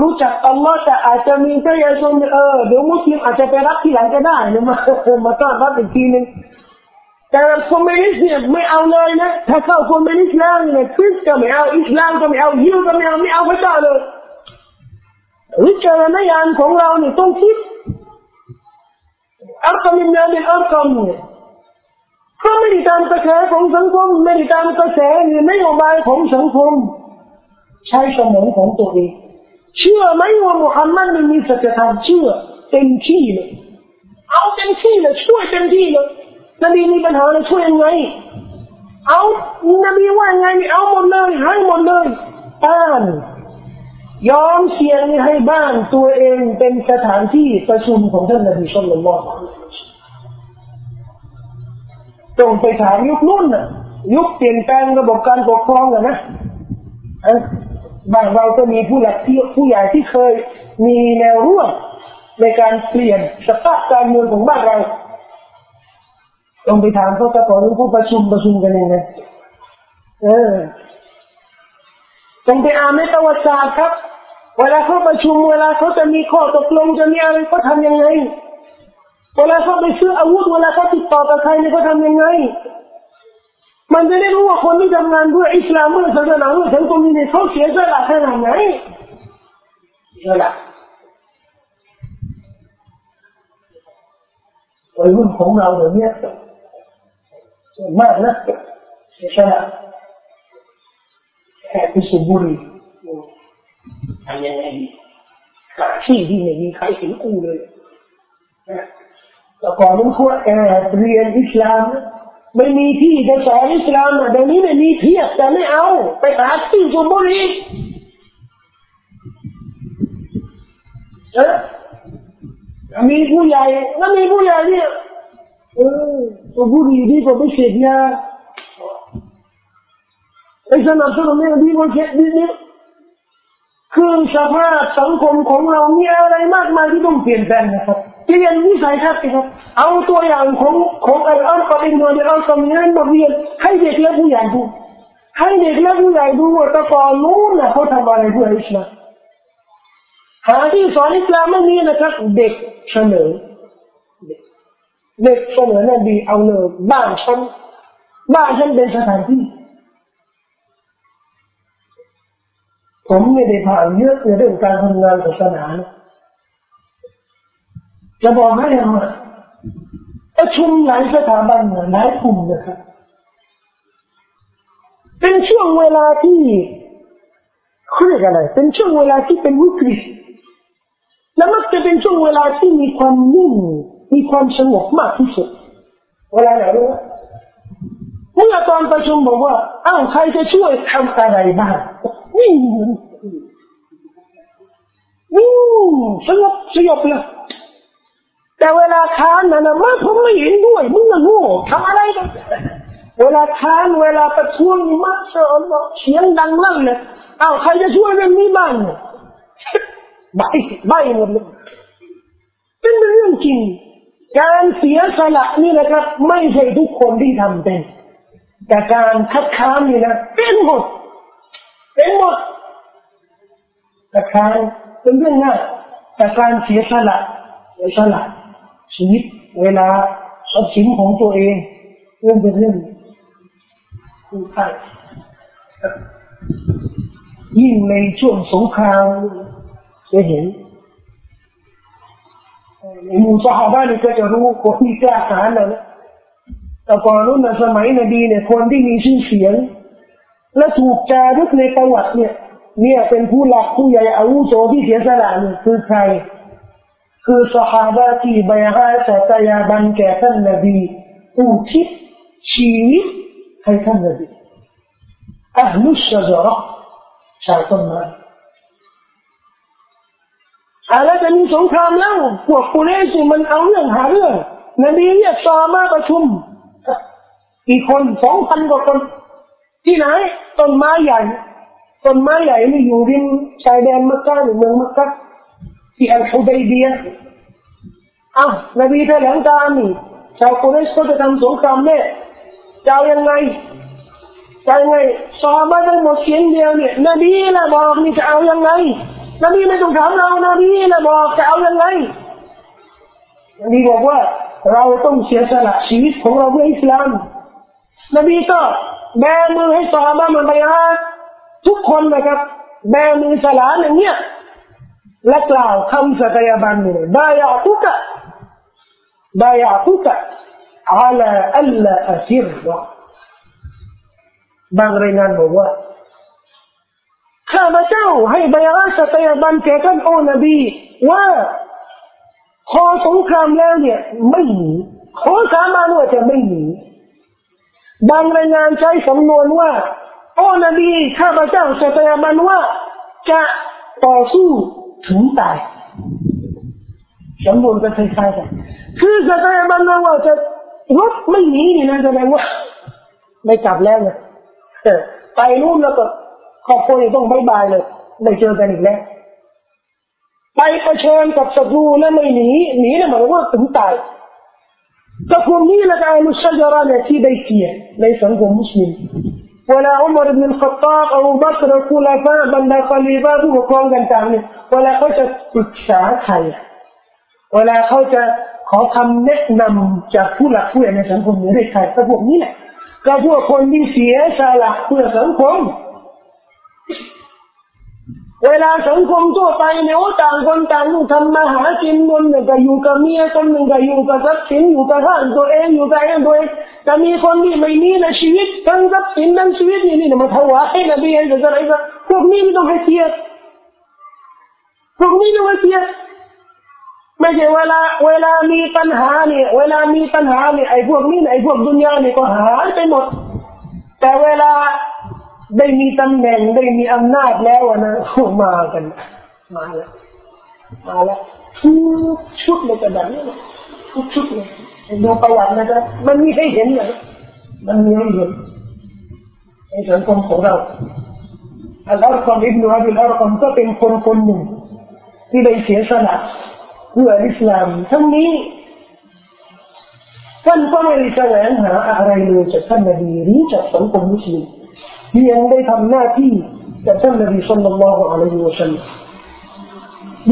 รู้จักอัลลอฮ์แต่อาจจะมีพระเยซูเออเดี๋ยวมุสลิมอาจจะไปรับที่หลังก็ได้นะมามาต้อนรับอีกทีนึงแต่คอมมิวนิสต์เนี่ยไม่เอาเลยนะถ้าเข้าคอมมิวนิสต์แล้วเนี่ยคริสต์ก็ไม่เอาอิสลามก็ไม่เอายิวก็ไม่เอาไม่เอาพระเจ้าเลยวิจารณญาณของเราเนี่ยต้องคิด อัลอัรกอมอิบนุอะบิลอัรกอมเนี่ยก็ไม่ได้ตามกระแสของสังคมไม่ได้ตามกระแสหรือนโยบายของสังคม ใช้สมองของตัวเองเชื่อไหมว่ามุฮัมมัดมันมีสัจธรรมเชื่อเต็มที่เลยเอาเต็มที่เลยช่วยเต็มที่เลยนบีมีปัญหาเลยช่วยยังไง เอานบีว่าไงเอาหมดเลยให้หมดเลยอ่าน ยอมเสี่ยงให้บ้านตัวเองเป็นสถานที่ประชุมของท่านนบีสุลต่านละต้องไปถามยุคนู้นน่ะ ยุคเปลี่ยนแปลงระบบการปกครองอะนะบานเราก็มีผู้หลักที่ผู้ใหญ่ที่เคยมีแนวร่วมในการเปลี่ยนสภาพการเมืองของบ้านเราลองไปถามเขาแต่ก่อนผู้ประชุมประชุมกันยังไงเออ จงไปอ่านในประวัติศาสตร์ครับ เวลาเขาประชุมเวลาเขาจะมีข้อตกลงจะมีอะไรเขาทำยังไง เวลาเขาไปซื้ออาวุธเวลาเขาติดต่อกับใครเนี่ยเขาทำยังไง มันจะได้รู้ว่าคนที่ทำงานเพื่ออิสลามเพื่อศาสนาเพื่อสังคมนี้เขาเสียสละขนาดไหนเสียสละวัยรุ่นของเราเดี๋ยวนี้ส่วนมากนะเสียสละ แค่ไปสูบบุหรี่ทำยังไงดีหาที่ที่ไม่มีใครเห็นกูเลยแต่ก่อนมันควรแอบเรียนอิสลามไม่มีที่จะสอนอิสลามอะเดี๋ยวนี้ไม่มีเทียบแต่ไม่เอา ไปหาที่สูบบุหรี่เออมีผู้ใหญ่แล้วมีผู้ใหญ่เนี่ยเออสูบบุหรี่ดีกว่าไปเสพยา ไอ้สนับสนุนเนี่ยดีกว่าเสพดีนี่ยคือสภาพสังคมของเรามีอะไรมากมายที่ต้องเปลี่ยนแปลงนะครับเปลี่ยนวิสัยทัศน์ครับ เอาตัวอย่างของของอัลอัลกับอินโดนีเซียอัลกัมนั้นมาเรียนให้เด็กและผู้ใหญ่ดูให้เด็กและผู้ใหญ่ดูว่าตะกอนนู้นนะเขาทำอะไรเพื่ออิสลามหาที่สอนอิสลามไม่มีนะครับเด็กเสนอเด็กเสนอนบีเอาเลยบ้านฉันบ้านฉันเป็นสถานที่ ผมไม่ได้ผ่านเยอะในเรื่องการทำงานศาสนาจะบอกให้ยังไงประชุมหลายสถาบันหลายกลุ่มนะครับเป็นช่วงเวลาที่เขาเรียกอะไร เป็นช่วงเวลาที่เป็นวิกฤตและมักจะเป็นช่วงเวลาที่มีความนิ่งมีความสงบมากที่สุด เวลาไหนรู้ไหม เมื่อตอนประชุมบอกว่าอ้าวใครจะช่วยทำอะไรบ้างนี่นี่สงบสยบเลยแต่เวลาค้านนะนะมาผมไม่เห็นด้วยมึงน่ะโง่ทำอะไรกันเวลาค้านเวลาประท้วงมาเสียงเสียงดังลั่นเลยอ้าวใครจะช่วยเรื่องนี้บ้างใบใบหมดเลยเป็นเรื่องจริงการเสียสละนี่นะครับ ไม่ใช่ทุกคนที่ทำเป็น แต่การคัดค้านนี่นะเป็นหมดเป็นหมดคัดค้านเป็นเรื่องง่ายแต่การเสียสละเสียสละชีวิตเวลาทรัพย์สินของตัวเองเรื่องเป็นเรื่องคุณค่ายิ่งในช่วงสงครามจะเห็นในมู่สหบ้านนี่ก็จะรู้คนที่กล้าหาญนะนะ แต่ก่อนนู้นนสมัยนบีเนี่ยคนที่มีชื่อเสียง และถูกจารึกในประวัติเนี่ย เนี่ยเป็นผู้หลักผู้ใหญ่อาวุโสที่เสียสละเนี่ยคือใคร คือสหายที่บให้สัตยาบันแก่ท่านนบีอุทิศชีวิตให้ท่านนบีอัลลุชจระชาวต้นไม้อะไรจะมีสงครามแล้วพวกกุเรชมันเอาเรื่องหาเรื่องนบีเรียกซอมาประชุม กี่คนสองพันกว่าคน ที่ไหนต้นไม้ใหญ่ต้นไม้ใหญ่นี่อยู่ริมชายแดนมักกะหรือเมืองมักกะที่อัลฮุดัยเบียอ้าวนบีแถลงการนี่ชาวกุเรชก็จะทำสงครามแน่จะเอายังไงจะยังไงซอมาทั้งหมดเสียงเดียวเนี่ยนบีละบอกนี่จะเอายังไงนบีไม่ต้องถามเรานบีละบอกจะเอายังไงนบีบอกว่าเราต้องเสียสละชีวิตของเราเพื่ออิสลาม นบีก็แบมือให้ซอมามาไปฮะทุกคนนะครับ แบมือสลาอย่างเนี้ยและกล่าวคำสัตยาบันเลยบายาตุกะบายาตุกะ على ألا أسر บางรายงานบอกว่าข้าพเจ้าให้บยาสัตยาบันแก่ท่านโอนบี ว่าพอสงครามแล้วเนี่ย ไม่หนีขอสาบานว่าจะไม่หนี บางรายงานใช้สำนวนว่าโอนบีข้าพเจ้าสัตยาบันว่า จะต่อสู้ถึงตายสำนวนก็คล้ายๆกันคือสัตยาบันว่าจะรบไม่หนีนี่นะแสดงว่า ไม่กลับแล้วไงไปนู่นแล้วก็ครอบครัวต้อง bye bye เลยไม่เจอกันอีกแล้วไปเผชิญกับศัตรูแล้วไม่หนีหนีเนี่ยหมายว่าถึงตาย ก็พวกนี้แหละأهل الشجرة เนี่ยที่ได้เกียรติในสังคมมุสลิมเวลาอุมารบินขัตตาบอบูบักรخلفاء บรรดาคอลีฟะฮ์ผู้ปกครองต่างๆเนี่ยเวลาเขาจะปรึกษาใครเวลาเขาจะขอคำแนะนำจากผู้หลักผู้ใหญ่ในสังคมนี้ได้ใครก็พวกนี้แหละก็พวกคนที่เสียสละเพื่อสังคม เวลาสังคมทั่วไปเนี่ยโอ้ต่างคนต่างทำมาหากินคนหนึ่งก็อยู่กับเมียคนหนึ่งก็อยู่กับทรัพย์สินอยู่กับบ้านตัวเองอยู่กับเองตัวเองแต่มีคนที่ไม่มีในชีวิตทั้งทรัพย์สินทั้งชีวิตนี่นี่มาถวายให้นบีให้อะไรก็พวกนี้ไม่ต้องให้เกียรติพวกนี้ไม่ต้องให้เกียรติไม่ใช่เวลาเวลามีปัญหาเนี่ยเวลามีปัญหาเนี่ยไอ้พวกนี้ไอ้พวกดุนยาเนี่ยก็หายไปหมด แต่เวลา ได้มีตำแหน่งได้มีอำนาจแล้วนะมากันมาแล้วมาแล้วทุกชุดเลยกระดับนี้ทุกชุดเลยดูประวัตินะครับมันมีให้เห็นเลยมันมีให้เห็นในสังคมของเราอัลลอฮ์คอมอิบนุอับดุลอาร์คอมก็เป็นคนคนหนึ่ง ที่ได้เสียสละเพื่ออิสลามทั้งนี้ท่านก็ไม่ได้แสวงหาอะไรเลยจากท่านนบีหรือจากสังคมมุสลิม เพียงได้ทำหน้าที่กับท่านนบีสุลต่านละฮ์อะลัยฮิวะสัลลัม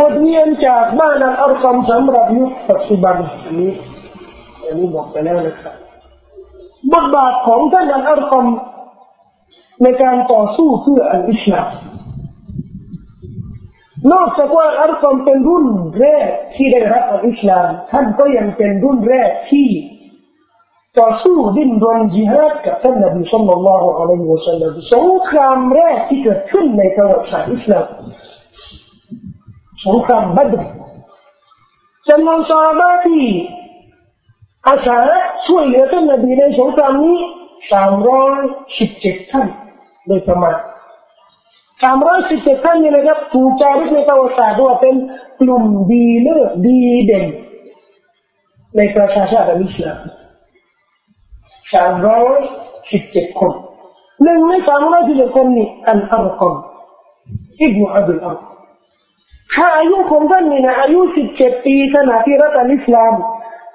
บทเรียนจากบ้านอัลอาร์กัมสำหรับยุคปัจจุบันอันนี้อันนี้บอกไปแล้วนะครับบทบาทของท่านอัลอาร์กัมในการต่อสู้เพื่ออัลอิสลามนอกจากว่าอัลกัมเป็นรุ่นแรกที่ได้รับอัลอิสลามท่านก็ยังเป็นรุ่นแรกที่ ต่อสู้ดิ้นรนจิฮาดกับท่านนบีสุลต่านละฮ์อะลัยฮิวะสัลลัมสงครามแรกที่เกิดขึ้นในประวัติศาสตร์อิสลามสงครามบัตรจำนวนซาบะที่อาสาช่วยเหลือท่านนบีในสงครามนี้สามร้อยสิบเจ็ดท่านโดยประมาณสามร้อยสิบเจ็ดท่านนี่นะครับถูกจารึกในประวัติศาสตร์ว่าเป็นกลุ่มดีเลิศดีเด่นในประชาชาติอิสลาม สามร้อยสิบเจ็ดคนหนึ่งในสามร้อยสิบเจ็ดคนนี่อันอัลกอมอิบนุอับดุลอัลถ้าอายุของท่านนี่นะอายุสิบเจ็ดปีขณะที่รัฐอิสลาม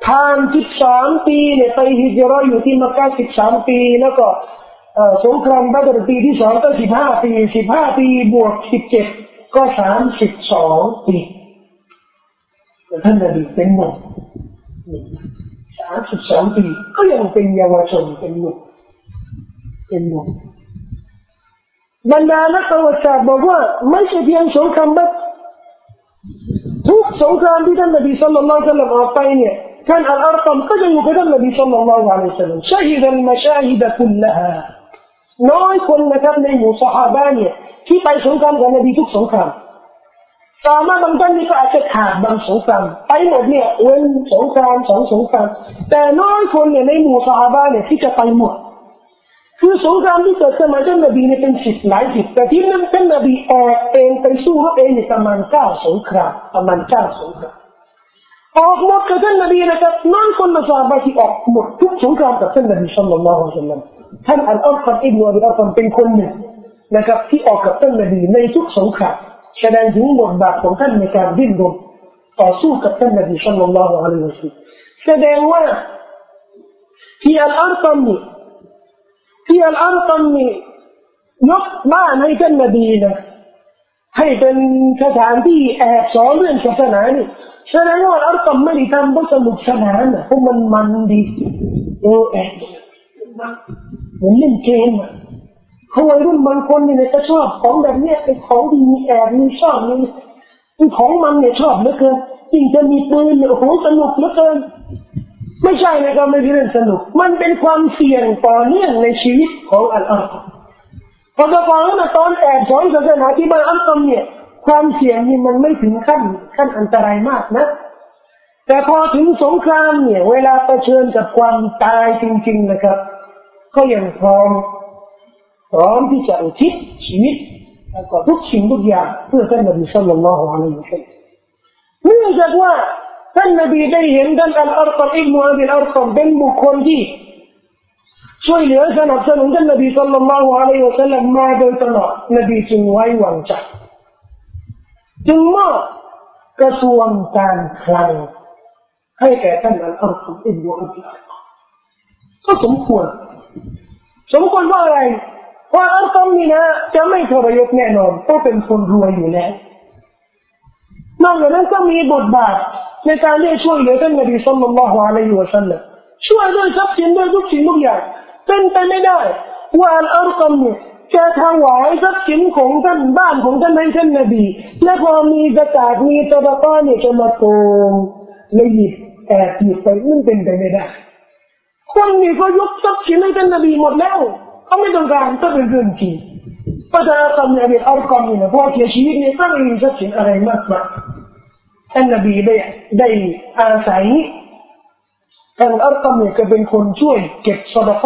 ผ่านสิบสามปีเนี่ยไปฮิจรัอยู่ที่มักกะสิบสามปีแล้วก็สงครามบัตรปีที่สองก็สิบห้าปีสิบห้าปีบวกสิบเจ็ดก็สามสิบสองปีท่านนบีเป็นหนุ่ม สามสิบสองปีก็ยังเป็นเยาวชนเป็นหนุ่มเป็นหนุ่มบรรดานักปวตาสตรบอกว่าไม่ใช่เพียงสงครามบัตทุกสงครามที่ท่านนบีสัลลัลลอฮุอะลัยฮิวะสัลลัมออกไปเนี่ยท่านอัลอาร์ตัมก็จะอยู่กับท่านนบีสัลลัลลอฮุอะลัยฮิวะสัลลัมชาฮิดันมาชาฮิดะคุลละฮาน้อยคนนะครับในหมู่สหายเนี่ยที่ไปสงครามกับนบีทุกสงคราม สามาบางท่านนี่ก็อาจจะขาดบางสงครามไปหมดเนี่ยเว้นสงครามสองสงครามแต่น้อยคนเนี่ยในหมู่สหาบ้าเนี่ยที่จะไปหมดคือสงครามที่เกิดขึ้นมาท่านนบีเนี่ยเป็นสิบหลายสิบแต่ที่นั่นท่านนบีออกเองไปสู้รบเองเนี่ยประมาณเก้าสงครามประมาณเก้าสงครามออกหมดกับท่านนบีนะครับน้อยคนมาสาบาที่ออกหมดทุกสงครามกับท่านนบีสุลต่านละฮ์สัลลัมท่านอัลอัลกัมอิบนุอับดุลอัลกัมเป็นคนหนึ่งนะครับที่ออกกับท่านนบีในทุกสงคราม แสดงถึงบทบาทของท่านในการดิ้นรนต่อสู้กับท่านนบีสุลต่านละฮ์อะลัยฮิวะสัลลัมแสดงว่าที่อัลอัลกัมนี่ที่อัลอัลกัมนี่ยกบ้านให้ท่านนบีนะให้เป็นสถานที่แอบสอนเรื่องศาสนานี่แสดงว่าอัลกัมไม่ได้ทำเพราะสนุกสนานนะเพราะมันมันดีเออแอบเหมือนเล่นเกมอะ เขาวัยรุ่นบางคนเนี่ยก็ชอบของแบบเนี้ยเป็นของดีมีแอบมีชอบมีของมันเนี่ยชอบเหลือเกินจริงจะมีปืนเนี่ยโอ้โหสนุกเหลือเกิน ไม่ใช่นะครับไม่ใช่เรื่องสนุก มันเป็นความเสี่ยงต่อเนื่องในชีวิตของอัลลอฮ์พอจะฟังแล้วนะตอนแอบสอนศาสนาที่บ้านอัลลอฮ์เนี่ยความเสี่ยงนี่มันไม่ถึงขั้นขั้นอันตรายมากนะ แต่พอถึงสงครามเนี่ย เวลาเผชิญกับความตายจริง ๆนะครับ ก็ยังพร้อม พร้อมที่จะอุทิศชีวิตแล้วก็ทุกสิ่งทุกอย่างเพื่อท่านนบี صلى الله عليه وسلم เนื่องจากว่าท่านนบีได้เห็นท่านอัลอาร์กัมอิบนุอับิลอาร์กัมเป็นบุคคลที่ช่วยเหลือสนับสนุนท่านนบี صلى الله عليه وسلم มาโดยตลอดนบีจึงไว้วางใจจึงมอบกระทรวงการคลังให้แก่ท่านอัลอัลกุมอิบนุอับดุลก็สมควร สมควรว่าอะไร ว่าอัลกุมนี่นะจะไม่ทรยศแน่นอนเพราะเป็นคนรวยอยู่แล้วนอกจากนั้นก็มีบทบาทในการที่ช่วยเหลือท่านนบีสุลต่านละฮ์อะลัยฮิวะสัลลัมช่วยด้วยทรัพย์สินด้วยทุกสิ่งทุกอย่างเป็นไปไม่ได้ว่าอัลกุมเนี่ยจะถวายทรัพย์สินของท่านบ้านของท่านให้ท่านนบี และพอมีกระจาดมีตะบะก้อนเนี่ยจะมาโกงและหยิบแอบหยิบไปมันเป็นไปไม่ได้คนนี้ก็ยกทรัพย์สินให้ท่านนบีหมดแล้ว เขาไม่ต้องการก็เป็นเรื่องจริงพระเจ้ากำเนิดอัลกุมเนี่ยพอเสียชีวิตเนี่ยก็ไมมีทรัพย์สินอะไรมากมายท่านนบีได้ได้อาศัยท่านอัลกุมเนี่ยก็เป็นคนช่วยเก็บสอดก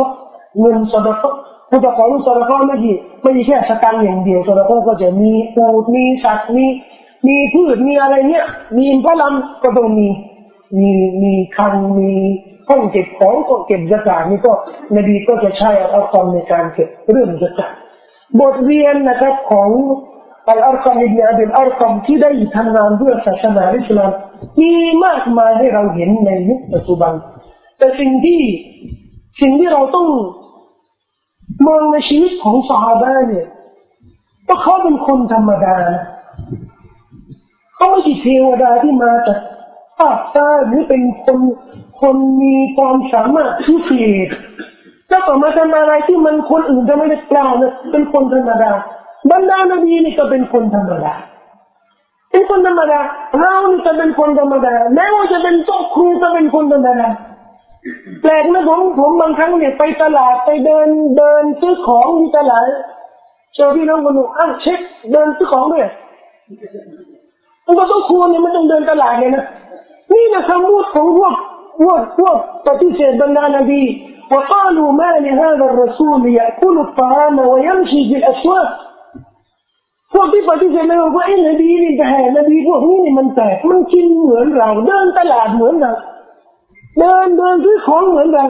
เงินสอดกผู้ประกอบสอดกไม่ใช่ไม่ใช่แค่สตังค์อย่างเดียวสอดกก็จะมีปูดมีสัตว์มีมีพืชมีอะไรเนี่ยมีอินทรัมก็ต้องมีมีมีคันมี ห้องเก็บของก็เก็บจักานี่ก็นบีก็จะใช้อัลกุมในการเก็บเรื่องจักาบทเรียนนะครับของอัลอัลกุมอิบนาบิลอัลกุมที่ได้ทำงานเพื่อศาสนาอิสลามมีมากมายให้เราเห็นในยุคปัจจุบัน แต่สิ่งที่สิ่งที่เราต้องมองในชีวิตของสาบาเนี่ยก็เขาเป็นคนธรรมดาเขาไม่ใช่เทวดาที่มาจากภาคใต้หรือเป็นคน คนมีความสามารถพิเศษแล้วต่อมาทำอะไรที่มันคนอื่นจะไม่ได้กล่านะเป็นคนธรรมดาบรรดานบีนี่ก็เป็นคนธรรมดาเป็นคนธรรมดาเรานี่จะเป็นคนธรรมดาแม้ว่าจะเป็นโต๊ะครูจะเป็นคนธรรมดาแปลกนะผมผมบางครั้งเนี่ยไปตลาดไปเดินเดินซื้อของที่ตลาดเจอพี่น้องคนหนุ่มอ้าวเช็คเดินซื้อของด้วยมันก็ต้องควรเนี่ยมันต้องเดินตลาดเนี่ยนะนี่นะคำพูดของพวก พวกพวกปฏิเสธบรรดานบี وقالوا ما لهذا الرسول يأكل الطعام ويمشي في الأسواق พวกที่ปฏิเสธเลยว่าไอ้นบีนี่แต่นบีพวกนี้นี่มันแตกมันกินเหมือนเราเดินตลาดเหมือนเราเดินเดินซื้อของเหมือนกัน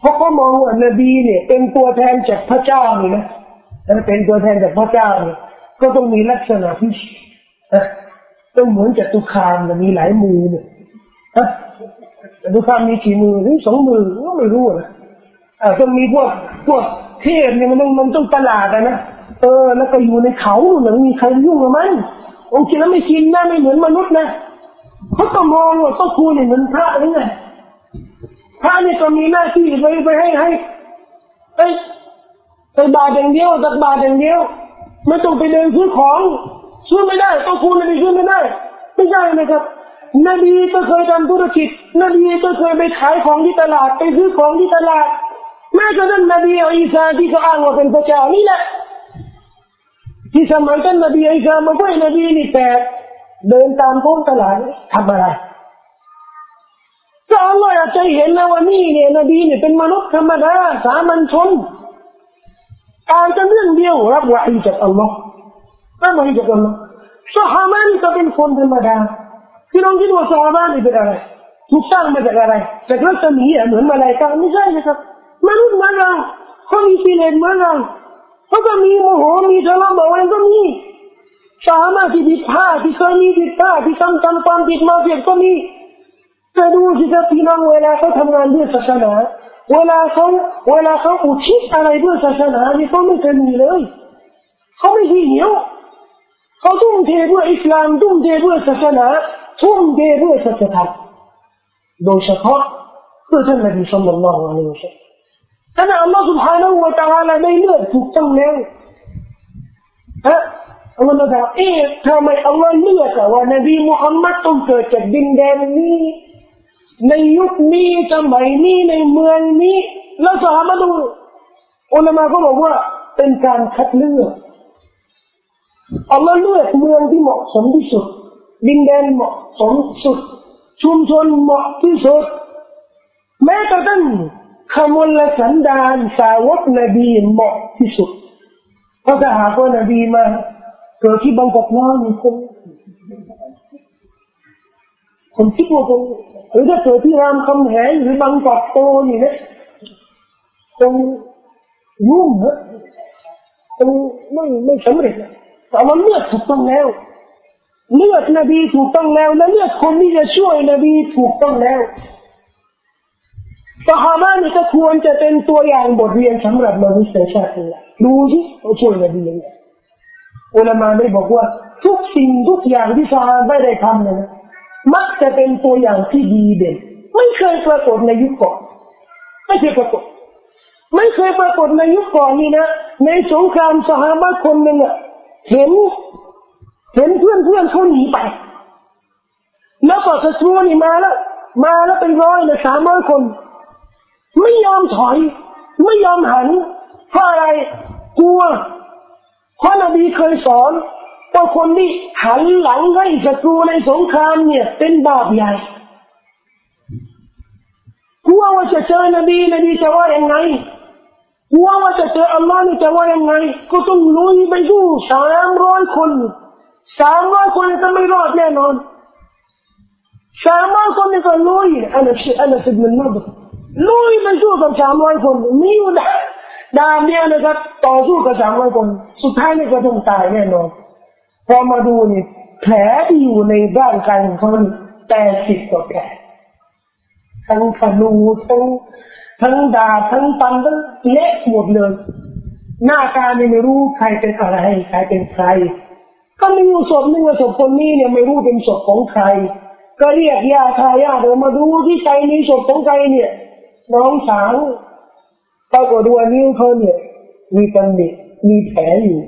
เพราะเขามองว่านบีเนี่ยเป็นตัวแทนจากพระเจ้านี่นะถ้าเป็นตัวแทนจากพระเจ้าเนี่ยก็ต้องมีลักษณะที่ต้องเหมือนจตุคามมีหลายมือเนี่ย จตุคามมีกี่มือหรือสองมือก็ไม่รู้นะอ่าต้องมีพวกพวกเทพเนี่ยมันต้องมันต้องตลาดนะเออแล้วก็อยู่ในเขาหนึ่งมีใครยุ่งกับมันองค์จริงแล้วไม่กินนะไม่เหมือนมนุษย์นะเขาก็มองว่าต้องคูณเหมือนพระนี่ไงพระนี่ก็มีหน้าที่ไปไปให้ให้ไปไปบาทอย่างเดียวตักบาทอย่างเดียวไม่ต้องไปเดินซื้อของซื้อไม่ได้ต้องคูณนบีซื้อไม่ได้ ไม่ใช่นะครับ นบีก็เคยทำธุรกิจ นบีก็เคยไปขายของที่ตลาด ไปซื้อของที่ตลาดแม้กระทั่งนบีอีสาที่เขาอ้างว่าเป็นพระเจ้านี่แหละที่สมัยท่านนบีอีสามาด้วยนบีนี่แต่เดินตามท้องตลาดทำอะไรก็อัลลอฮ์อยากจะเห็นนะว่านี่เนี่ยนบีเนี่ยเป็นมนุษย์ธรรมดาสามัญชนอ่านกันเรื่องเดียวรับวะฮีจากอัลลอฮ์รับวะฮีจากอัลลอฮ์สหามานี่ก็เป็นคนธรรมดา พี่น้องคิดว่าสหามานี่เป็นอะไรถูกสร้างมาจากอะไรจากรัศมีเหมือนมาลายกาไม่ใช่นะครับมนุษย์เหมือนเราเขามีสิเลนเหมือนเราเขาก็มีโมโหมีทะเลาะเบาแวงก็มีสามารถที่ผิดพลาดที่เคยมีผิดพลาดที่ทำทำความผิดมาเพียก็มีแต่ดูสิครับพี่น้องเวลาเขาทำงานเพื่อศาสนาเวลาเขาเวลาเขาอุทิศอะไรเพื่อศาสนานี่เขาไม่เคยมีเลยเขาไม่ขี้เหนียวเขาทุ่มเทเพื่ออิสลามทุ่มเทเพื่อศาสนา ทุ่มเทเพื่อศาสนาโดยเฉพาะเพื่อท่านนบีสุลต่านละฮ์อะลัยฮิวะสัลลัมท่านอัลลอฮ์ سبحانه และ تعالى ได้เลือกถูกต้องแล้วฮะอัลลอฮ์บอกเอ๊ะทำไมอัลลอฮ์เลือกว่านบีมุฮัมมัดต้องเกิดจากดินแดนนี้ในยุคนี้สมัยนี้ในเมืองนี้แล้วสหมาดูอุลามะก็บอกว่าเป็นการคัดเลือกอัลลอฮ์เลือกเมืองที่เหมาะสมที่สุด ดินแดนเหมาะสมสุด ชุมชนเหมาะที่สุด แม้กระทั่งขมลสันดานสาวกนบีเหมาะที่สุดเพราะถ้าหากว่านบีมาเกิดที่บางกอกน้อยมีคนคนคิดว่าคนหรือถ้าเกิดที่รามคำแหงหรือบางกอกโตนี่นะคคงยุ่งนะคงไม่ไม่สำเร็จแต่ว่าเลือดถูกต้องแล้ว เลือดนบีถูกต้องแล้วและเลือดคนที่จะช่วยนบีถูกต้องแล้วสหานี่ก็ควรจะเป็นตัวอย่างบทเรียนสำหรับมนุษยชาติดูสิเขาช่วยนบียังไงอุลามาได้บอกว่า ทุกสิ่งทุกอย่างที่ซาไม่ได้ทำเนี่ยมักจะเป็นตัวอย่างที่ดีเด่นไม่เคยปรากฏในยุคก่อนไม่เคยปรากฏไม่เคยปรากฏในยุคก่อนนี่นะในสงครามสหายคนหนึ่งเห็น เห็นเพื่อนเพื่อนเขาหนีไป แล้วก็ศัตรูนี่มาแล้ว มาแล้วเป็นร้อยเลยสามร้อยคน ไม่ยอมถอย ไม่ยอมหันเพราะอะไรกลัวเพราะนบีเคยสอนว่าคนที่หันหลังให้ศัตรูในสงครามเนี่ย เป็นบาปใหญ่กลัวว่าจะเจอนบีนบีจะว่ายังไงกลัวว่าจะเจออัลลอฮ์นี่จะว่ายังไง ก็ต้องลุยไปสู้สามร้อยคน สามร้อยคนจะไม่รอดแน่นอนสามร้อยคนนี่ก็ลุยอันนั้นอันนั้นสิบมันนับลุยไปสู้กับสามร้อยคนมีอยู่ดาดามเนี่ยนะครับต่อสู้กับสามร้อยคน สุดท้ายนี่ก็ต้องตายแน่นอนพอมาดูนี่แผลที่อยู่ในร่างกายของเขาแปดสิบกว่าแผลทั้งขนูทั้งทั้งดาทั้งตันทั้งเละหมดเลย หน้าตาไม่รู้ใครเป็นอะไร ใครเป็นใคร ก็มีอยู่ศพหนึ่งศพคนนี้เนี่ยไม่รู้เป็นศพของใคร ก็เรียกญาติญาติเดินมาดูที่ใจมีศพของใครเนี่ย น้องสาวปรากฏว่านิ้วเขาเนี่ย มีตำหนิมีแผลอยู่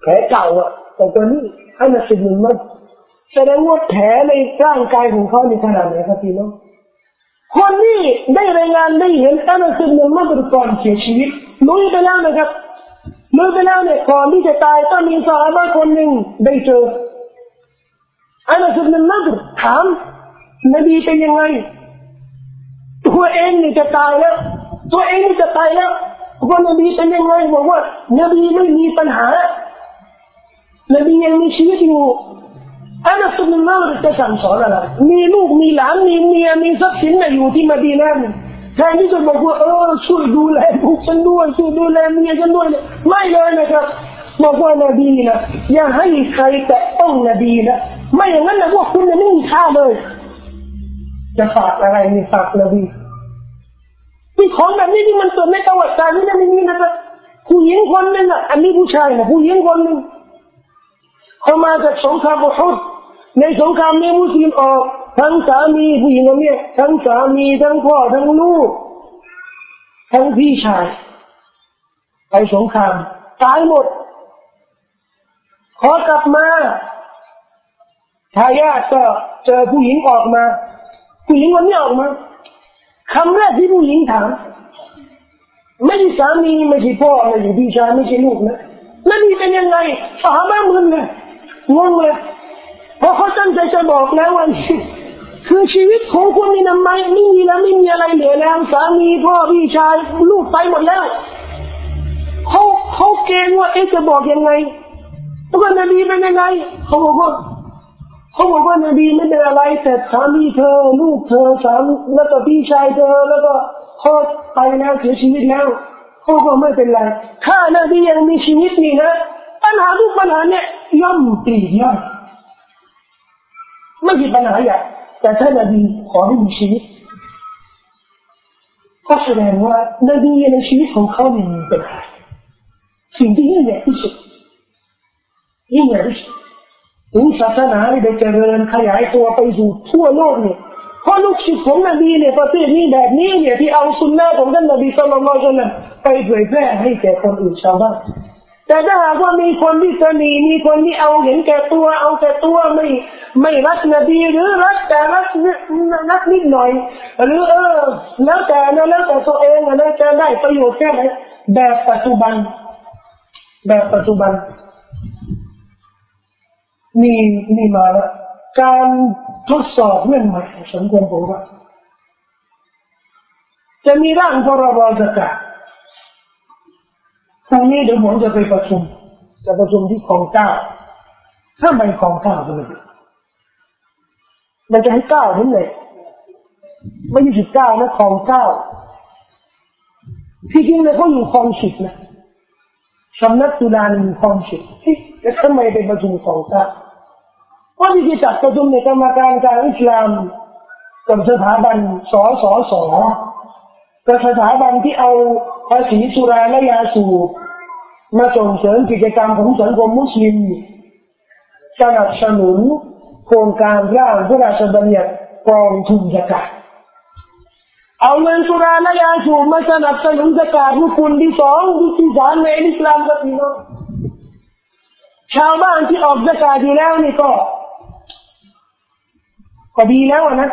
แผลเก่าอะ แต่ตัวนี้อันนั้นสิ่งหนึ่งมันแสดงว่าแผลในร่างกายของเขาในขนาดไหนครับพี่น้องคนนี้ได้รายงานได้เห็นอันนั้นสิ่งหนึ่งมันเป็นก่อนเสียชีวิตรู้ไปแล้วนะครับ เมื่อไปแล้วเนี่ยก่อนที่จะตายก็มีสาวบ้าคนหนึ่งได้เจออันนั้นสุดนั้นนักถามนบีเป็นยังไง ตัวเองนี่จะตายแล้ว ตัวเองนี่จะตายแล้วว่านบีเป็นยังไงบอกว่านบีไม่มีปัญหานบียังมีชีวิตอยู่อันนั้นสุดนั้นนักจะสั่งสอนอะไรมีลูกมีหลานมีเมียมีทรัพย์สินอยู่ที่มาดีนั่น แทนที่จะบอกว่าเออช่วยดูแลลูกฉันด้วยช่วยดูแลเมียฉันด้วยเนี่ยไม่เลยนะครับบอกว่านบีนะอย่าให้ใครแตะต้องนบีนะไม่อย่างนั้นนะพวกคุณจะไม่มีค่าเลย จะฝากอะไรนี่ฝากนบีที่ของแบบนี้ที่มันเกิดในประวัติศาสตร์นี่ไม่มีนะครับผู้หญิงคนหนึ่งอะอันนี้ผู้ชายนะผู้หญิงคนหนึ่งเขามาจากสงครามอุฮุดในสงครามนี้มุสลิมออก ทั้งสามีผู้หญิงคนนี้ทั้งสามีทั้งพ่อทั้งลูก ทั้งพี่ชาย ไปสงครามตายหมด ขอกลับมาทายาทก็เจอผู้หญิงออกมา ผู้หญิงคนนี้ออกมาคำแรกที่ผู้หญิงถาม ไม่ใช่สามีไม่ใช่พ่อไม่ใช่พี่ชายไม่ใช่ลูกนะนั่นนี่เป็นยังไงสาบ้ามึนเลยงงเลยเพราะเขาตั้งใจจะบอกแล้วว่า คือชีวิตของคุณนี่นะไม่ไม่มีแล้วไม่มีอะไรเหลือแล้วสามีพ่อพี่ชายลูกไปหมดแล้วเขาเขาเกรงว่าเอ๊ะจะบอกยังไงว่านบีเป็นยังไงเขาบอกว่าเขาบอกว่านบีไม่เป็นอะไรแต่สามีเธอ ลูกเธอสามแล้วก็พี่ชายเธอ แล้วก็เขาไปแล้วเสียชีวิตแล้วเขาบอกไม่เป็นไรถ้านบียังมีชีวิตนี่นะปัญหาทุกปัญหาเนี่ยย่อมปลีกย่อมไม่มีปัญหาใหญ่ แต่ถ้านบีขอให้มีชีวิตก็แสดงว่านบีในชีวิตของเขาเนี่ยมีปัญหาสิ่งที่ยิ่งใหญ่ที่สุดยิ่งใหญ่ที่สุดถึงศาสนาได้เจริญขยายตัวไปสู่ทั่วโลกเนี่ยเพราะลูกศิษย์ของนบีเนี่ยประเทศนี้แบบนี้เนี่ยที่เอาสุนนะของท่านนบีสุลต่านไปเผยแพร่ให้แก่คนอื่นชาวบ้าน แต่ถ้าหากว่ามีคนที่สนีมีคนที่เอาเห็นแก่ตัว เอาแต่ตัวไม่ไม่รักนบีหรือรักแต่รักรักนิดหน่อย หรือเออ แล้วแต่นะแล้วแต่ตัวเองนะจะได้ประโยชน์แค่ไหนแบบปัจจุบัน แบบปัจจุบันมีมีมาแล้วการทดสอบเรื่องใหม่สังคมผมว่าจะมีร่างพรบสกัด ทางนี้เดี๋ยวผมจะไปประชุม จะประชุมที่คลองเก้าถ้าไม่คลองเก้าก็ไม่ได้มันจะให้เก้าเห็นเลยไม่ใช่สิบเก้านะคลองเก้าที่จริงเลยเขาอยู่คลองสิบนะสำนักตุลาอยู่คลองสิบแล้วทำไมไปประชุมกองทัพเพราะที่จัดประชุมในกรรมการการอิสลามกับสถาบันสอสอสอกับสถาบันที่เอาภาษีสุราและยาสูบ มาส่งเสริมกิจกรรมของสังคมมุสลิมสนับสนุนโครงการร่างพระราชบัญญัติกองทุนสกัดเอาเงินสุราและยาสูบมาสนับสนุนสกัดรุกุลที่สองที่สามในอิสลามกับพี่น้องชาวบ้านที่ออกสกัดอยู่แล้วนี่ก็ก็ดีแล้วนะ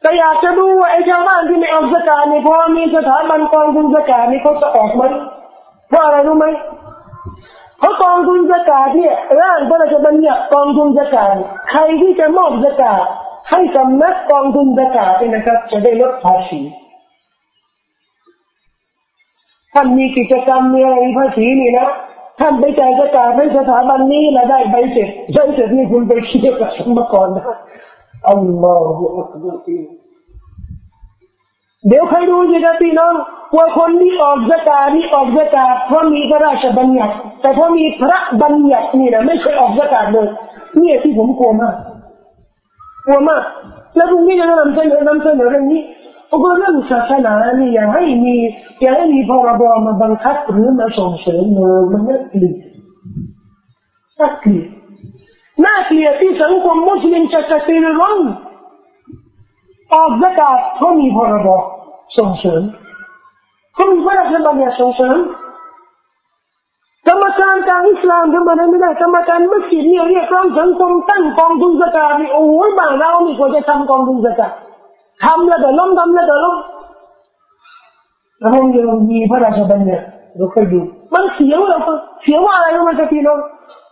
แต่อยากจะดูว่าไอ้ชาวบ้านที่ไม่ออกสกัดนี่พอมีสถาบันกองทุนสกัดนี่เขาจะออกไหมเพราะอะไรรู้ไหม เพราะกองทุนสกัดเนี่ยร่างพระราชบัญญัติกองทุนสกัดใครที่จะมอบสกัดให้สำนักกองทุนสกัดเนี่ยนะครับ จะได้ลดภาษีท่านมีกิจกรรมมีอะไรภาษีนี่นะท่านไปจ่ายสกัดให้สถาบันนี้แล้วได้ใบเสร็จใบเสร็จนี่คุณไปเทียบกับสมกรนะอัลลอฮฺอักบารเดี๋ยวใครดูสิครับพี่น้อง ว่าคนที่ออกสกาที่ออกสกาเพราะมีพระราชบัญญัติ แต่พอมีพระบัญญัตินี่นะไม่เคยออกสกาเลยเนี่ยที่ผมกลัวมากกลัวมากแล้วตรงนี้จะนำเสนอนำเสนอเรื่องนี้เพราะเรื่องศาสนานี่อยากให้มีอยากให้มีพรบมาบังคับหรือมาส่งเสริมเลยมันน่าเกลียดน่าเกลียดน่าเกลียดที่สังคมมุสลิมจะกระตือรือร้นออกสกาเพราะมีพรบส่งเสริม เขามีพระราชบัญญัติสงเสริมกรรมการการอิสลามทำอะไรไม่ได้กรรมการมัสยิดเนี่ยเรียกร้องสังคมตั้งกองทุนสกาดนี่โอ้ยบ้านเรานี่ควรจะทำกองทุนสกาดทำแล้วแต่ล้มทำแล้วแต่ล้มแล้วมันยังมีพระราชบัญญัติเราเคยดูมันเสียว่าเสียว่าอะไรมครับพี่น้อง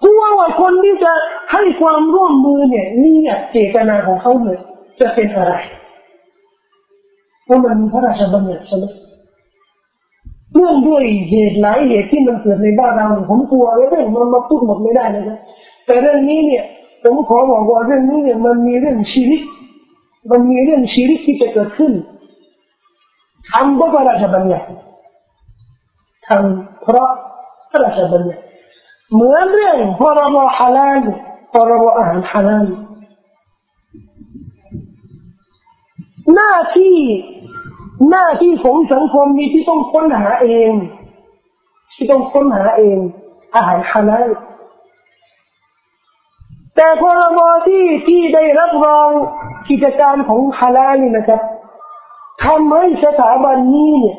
กลัวว่าคนที่จะให้ความร่วมมือเนี่ยนี่เจตนาของเขาเลยจะเป็นอะไรเพราะมันมีพระราชบัญญัติใช่ไหม เรื่องด้วยเหตุหลายเหตุที่มันเกิดในบ้านเราผมกลัวเรื่องมันมาพูดหมดไม่ได้นะครับแต่เรื่องนี้เนี่ยผมขอบอกว่าเรื่องนี้เนี่ยมันมีเรื่องชีวิตมันมีเรื่องชีวิตที่จะเกิดขึ้นทำเพราะพระราชบัญญัติทำเพราะพระราชบัญญัติเหมือนเรื่องพรบฮาลาลพรบอาหารฮาลาลหน้าที่ หน้าที่ของสังคมมีที่ต้องค้นหาเอง ที่ต้องค้นหาเอง อาหารฮาลาลแต่พรบที่ที่ได้รับรองกิจการของฮาลาลนี่นะครับทำให้สถาบันนี้เนี่ย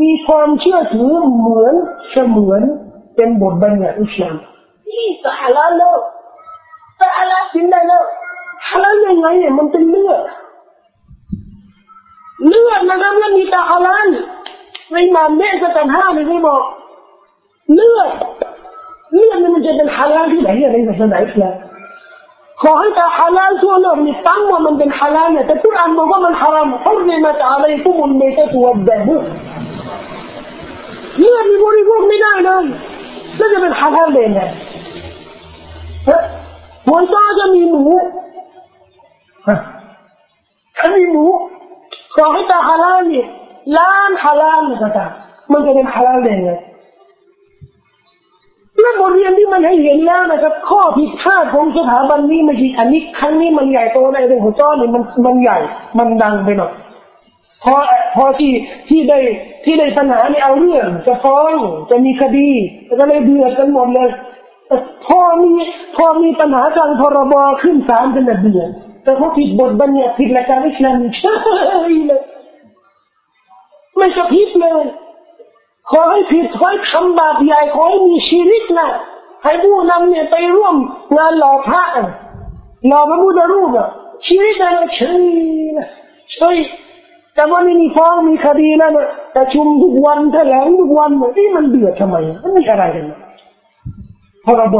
มีความเชื่อถือเหมือนเสมือนเป็นบทบัญญัติอิสลามนี่ฮาลาลแล้วฮาลาลกินได้แล้วฮาลาลยังไงเนี่ยมันเป็นเลือด เลือดนะครับแล้วมีตาฮาลาลในมามเมสกันห้านี่ที่บอกเลือดเลือดนี่มันจะเป็นฮาลาลที่ไหนในศาสนาอิสลามขอให้ตาฮาลาลทั่วโลกนี่ตั้งว่ามันเป็นฮาลาลเนี่ยแต่ทุกอันบอกว่ามันฮารามฮุรริมัตอะลัยกุมุลเมตตัวเดบุเลือดมีบริโภคไม่ได้เลยแล้วจะเป็นฮาลาลได้ไงหัวต้าจะมีหมูถ้ามีหมู ขอให้ตาฮาลาลเนี่ยล้านฮาลาลก็ตามมันจะเป็นฮาลาลได้ไงและบทเรียนที่มันให้เห็นแล้วนะครับ ข้อผิดพลาดของสถาบันนี้ไม่ใช่อันนี้ครั้งนี้มันใหญ่โตในเรื่องของจ้อนี่มันมันใหญ่ มันดังไปหน่อยพอพอที่ที่ได้ที่ได้ปัญหานี่เอาเรื่อง จะฟ้องจะมีคดีก็เลยเดือดกันหมดเลยพอมีพอมีปัญหาการพรบขึ้นศาลเป็นเดือด แต่พอผิดบทบัญญัติผิดหลักการอิสลามเฉยเลยไม่กระพริบเลยขอให้ผิดขอให้ทำบาปใหญ่ขอให้มีชีวิตนะให้ผู้นำเนี่ยไปร่วมงานหล่อพระหล่อพระพุทธรูปอะชีวิตนะเฉยนะเฉยแต่ว่านี่มีฟ้องมีคดีแล้วนะแต่ชุมทุกวันแถลงทุกวันนี่มันเดือดทำไมมันมีอะไรกันนะพรบ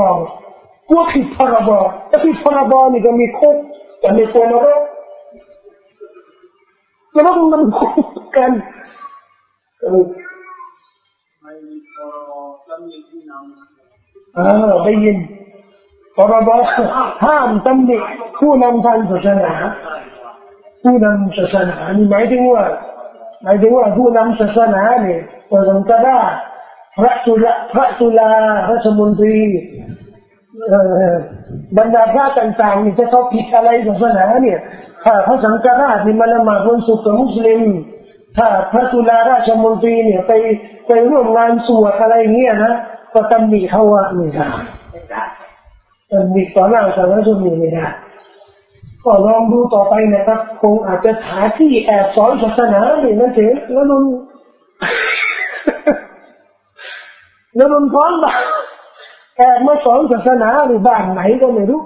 กลัวผิดพรบแต่ผิดพรบนี่ก็มีคุก แต่ไม่ควรนะแล้วก็มันคุกกันเออได้ยินพรบห้ามตำหนิผู้นำทางศาสนา ผู้นำศาสนานี่หมายถึงว่าหมายถึงว่าผู้นำศาสนาเนี่ยพระสังฆราชพระจุลพระจุลาราชมนตรี บรรดาพระต่างๆนี่จะเขาผิดอะไรศาสนาเนี่ย ถ้าพระสังฆราชนี่มาละหมาดวันศุกร์กับมุสลิม ถ้าพระจุลาราชมนตรีเนี่ยไปไปร่วมงานสวดอะไรเงี้ยนะก็ตำหนิเขาว่าไม่ได้ตำหนิต่อหน้าสาธารณชนไม่ได้ก็ลองดูต่อไปนะครับคงอาจจะหาที่แอบสอนศาสนาเนี่ยนั่นเองแล้วนนแล้วนนพร้อมแบบ แอบมาสอนศาสนาหรือบ้านไหนก็ไม่รู้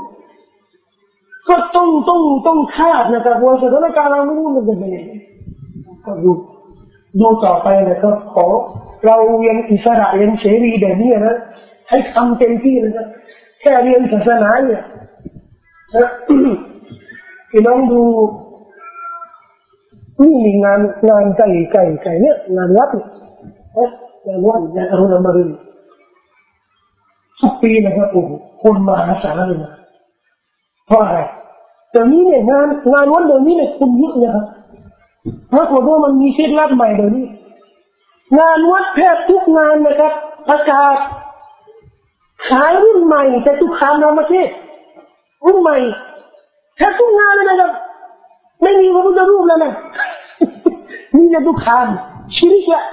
ก็ต้องต้องต้องคาดนะครับว่าสถานการณ์เราไม่รู้มันจะเป็นยังไงก็ดูดูต่อไปนะครับขอเรายังอิสระยังเสรีแบบนี้นะให้ทำเต็มที่นะครับแค่เรียนศาสนาเนี่ยพี่น้องดูนี่มีงานงานไก่ไก่ไก่เนี่ยงานวัดเนี่ยงานวัดงานอรุณอมรินทุ ทุกปีนะครับโอ้โหคนมาหาศาลเลยนะเพราะอะไรแต่นี้เนี่ยงานงานวัดเดี๋ยวนี้เนี่ยคนเยอะนะครับปรากฏว่ามันมีเคล็ดลับใหม่เดี๋ยวนี้ งานวัดแทบทุกงานนะครับ ประกาศขายรุ่นใหม่แต่ทุกคำเรามาเทศรุ่นใหม่แทบทุกงานเลยนะครับ ไม่มีพระพุทธรูปแล้วนะมีแต่ทุกคำชีริกละ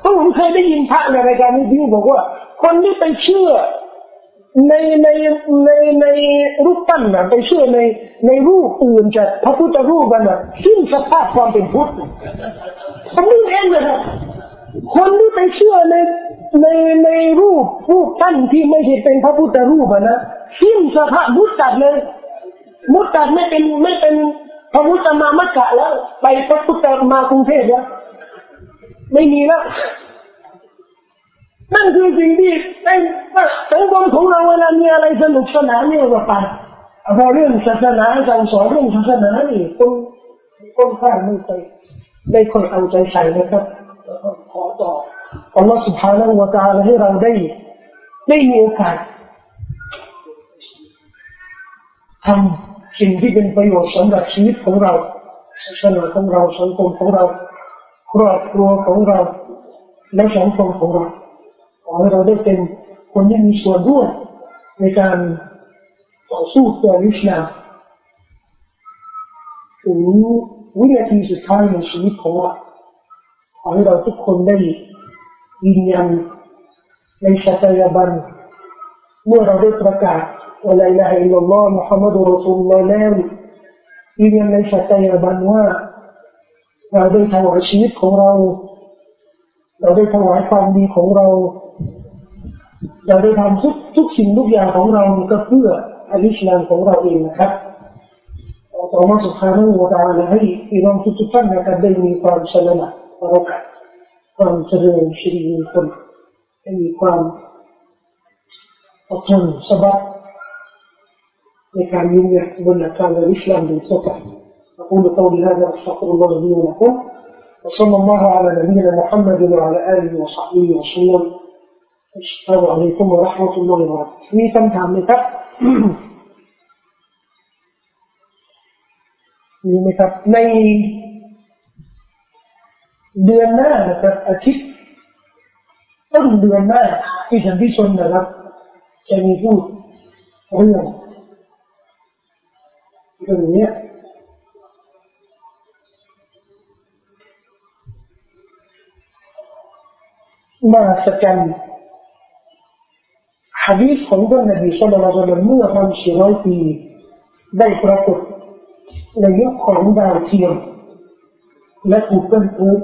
เพราะผมเคยได้ยินพระในรายการนี้ที่บอกว่า คนที่ไปเชื่อในในในในรูปปั้นนะไปเชื่อในในรูปอื่นจากพระพุทธรูปกันนะสิ้นสภาพความเป็นพุทธผมนี่เองนะครับคนที่ไปเชื่อในในในรูปรูปปั้นที่ไม่ใช่เป็นพระพุทธรูปนะสิ้นสภาพมุดตัดเลย มุดตัดไม่เป็นไม่เป็นพระพุทธมามักกะแล้ว ไปพระพุทธมากรุงเทพแล้วไม่มีแล้ว นั่นคือสิ่งที่ในสังคมของเราเวลามีอะไรสนุกสนานเนี่ยว่าไปพอเรื่องศาสนาสั่งสอนเรื่องศาสนานี่คนคนข้างไม่ไปได้คนเอาใจใส่นะครับขอต่ออัลลอฮฺสุบฮานาอูวะตาลให้เราได้ได้มีโอกาสทำสิ่งที่เป็นประโยชน์สำหรับชีวิตของเราศาสนาของเราสังคมของเราครอบครัวของเราและสังคมของเรา ขอให้เราได้เป็นคนที่มีส่วนร่วมในการต่อสู้เพื่ออิสลามถึงวินาทีสุดท้ายในชีวิตของเราขอให้เราทุกคนได้ยืนยันในสัตยาบันเมื่อเราได้ประกาศว่าละอิลาฮะอิลลัลลอฮ์มุฮัมมัดุรอซูลุลลอฮ์แล้วยืนยันในสัตยาบันว่าเราได้ถวายชีวิตของเรา เราได้ถวายความดีของเรา เราได้ทำทุกทุกสิ่งทุกอย่างของเราก็เพื่ออัลิสลามของเราเองนะครับขอมาสุขานวตาลให้พี่น้องทุกท่านนะครับได้มีความสละประกาศความเจริญชีวิตคนให้มีความอดทนสบายในการยืนยันบนหลักการอิสลามโดยสกัด أقول قولي هذا أستغفر الله لي ولكم وصلى الله على نبينا محمد وعلى آله وصحبه وسلم อัลลอฮฺอัลลอฮฺอัลลอฮฺอัลลอฮฺมีคำถามไหมครับ มีไหมครับ ในเดือนหน้านะครับอาทิตย์ต้นเดือนหน้าที่ฉันพิชชนนะครับ จะมีพูดเรื่องเรื่องนี้มาสแกน ฮะดีษของท่านนบีสุลต่านเมื่อพันสี่ร้อยปีได้ปรากฏในยุคของดาวเทียมและ Google Earth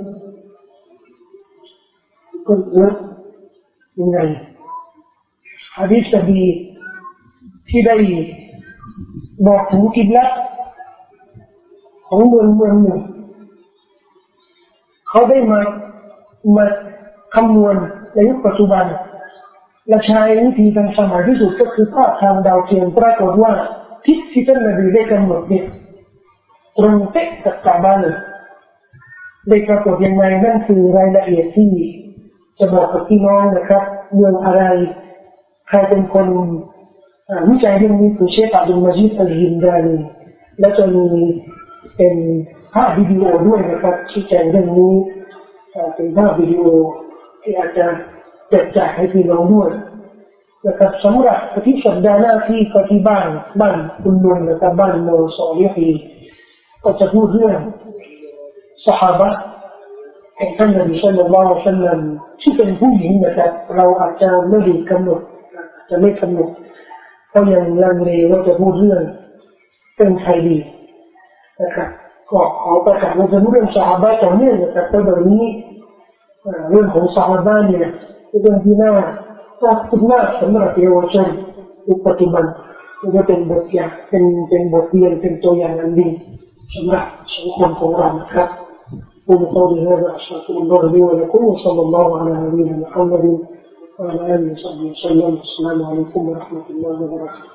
Google Earth ยังไงฮะดีษดีที่ได้บอกถึงกิบลัตของเมืองเมืองหนึ่งเขาได้มามาคำนวณในยุคปัจจุบัน และใช้วิธีทางสมัยที่สุดก็คือภาพทางดาวเทียมปรากฏว่าทิศที่ท่านนบีได้กำหนดเนี่ยตรงเป๊ะกับกาบานเลยได้ปรากฏยังไงนั่นคือรายละเอียดที่จะบอกกับพี่น้องนะครับเรื่องอะไรใครเป็นคนวิจัยเรื่องนี้คือเชฟอับดุลมาจิดอัลฮินดานีและจะมีเป็นภาพวิดีโอด้วยนะครับชี้แจงเรื่องนี้เป็นภาพวิดีโอที่อาจจะ แจกจ่ายให้พี่น้องด้วยนะครับสำหรับที่สัปดาห์หน้าที่ก็ที่บ้านบ้านคุณลุงนะครับบ้านโมสอลิฮีก็จะพูดเรื่องสหายแห่งท่านนบีสุลต่านละสัลลัมที่เป็นผู้หญิงนะครับเราอาจจะไม่ได้กำหนดจะไม่กำหนดเพราะยังลังเลว่าจะพูดเรื่องเป็นใครดีนะครับก็ขอประกาศว่าจะเรื่องสหายต่อเนื่องนะครับแต่แบบนี้เรื่องของสหายเนี่ย เป็นเรื่องที่น่าน่าคิดมากสำหรับเยาวชนในปัจจุบันจะเป็นบทอย่างเป็นเป็นบทเรียนเป็นตัวอย่างอันดีสำหรับสังคมของเรานะครับ قولوا قولي هذا أستغفر الله لي ولكم وصلى الله على نبينا محمد وعلى آله وصحبه وسلم السلام عليكم ورحمة الله وبركاته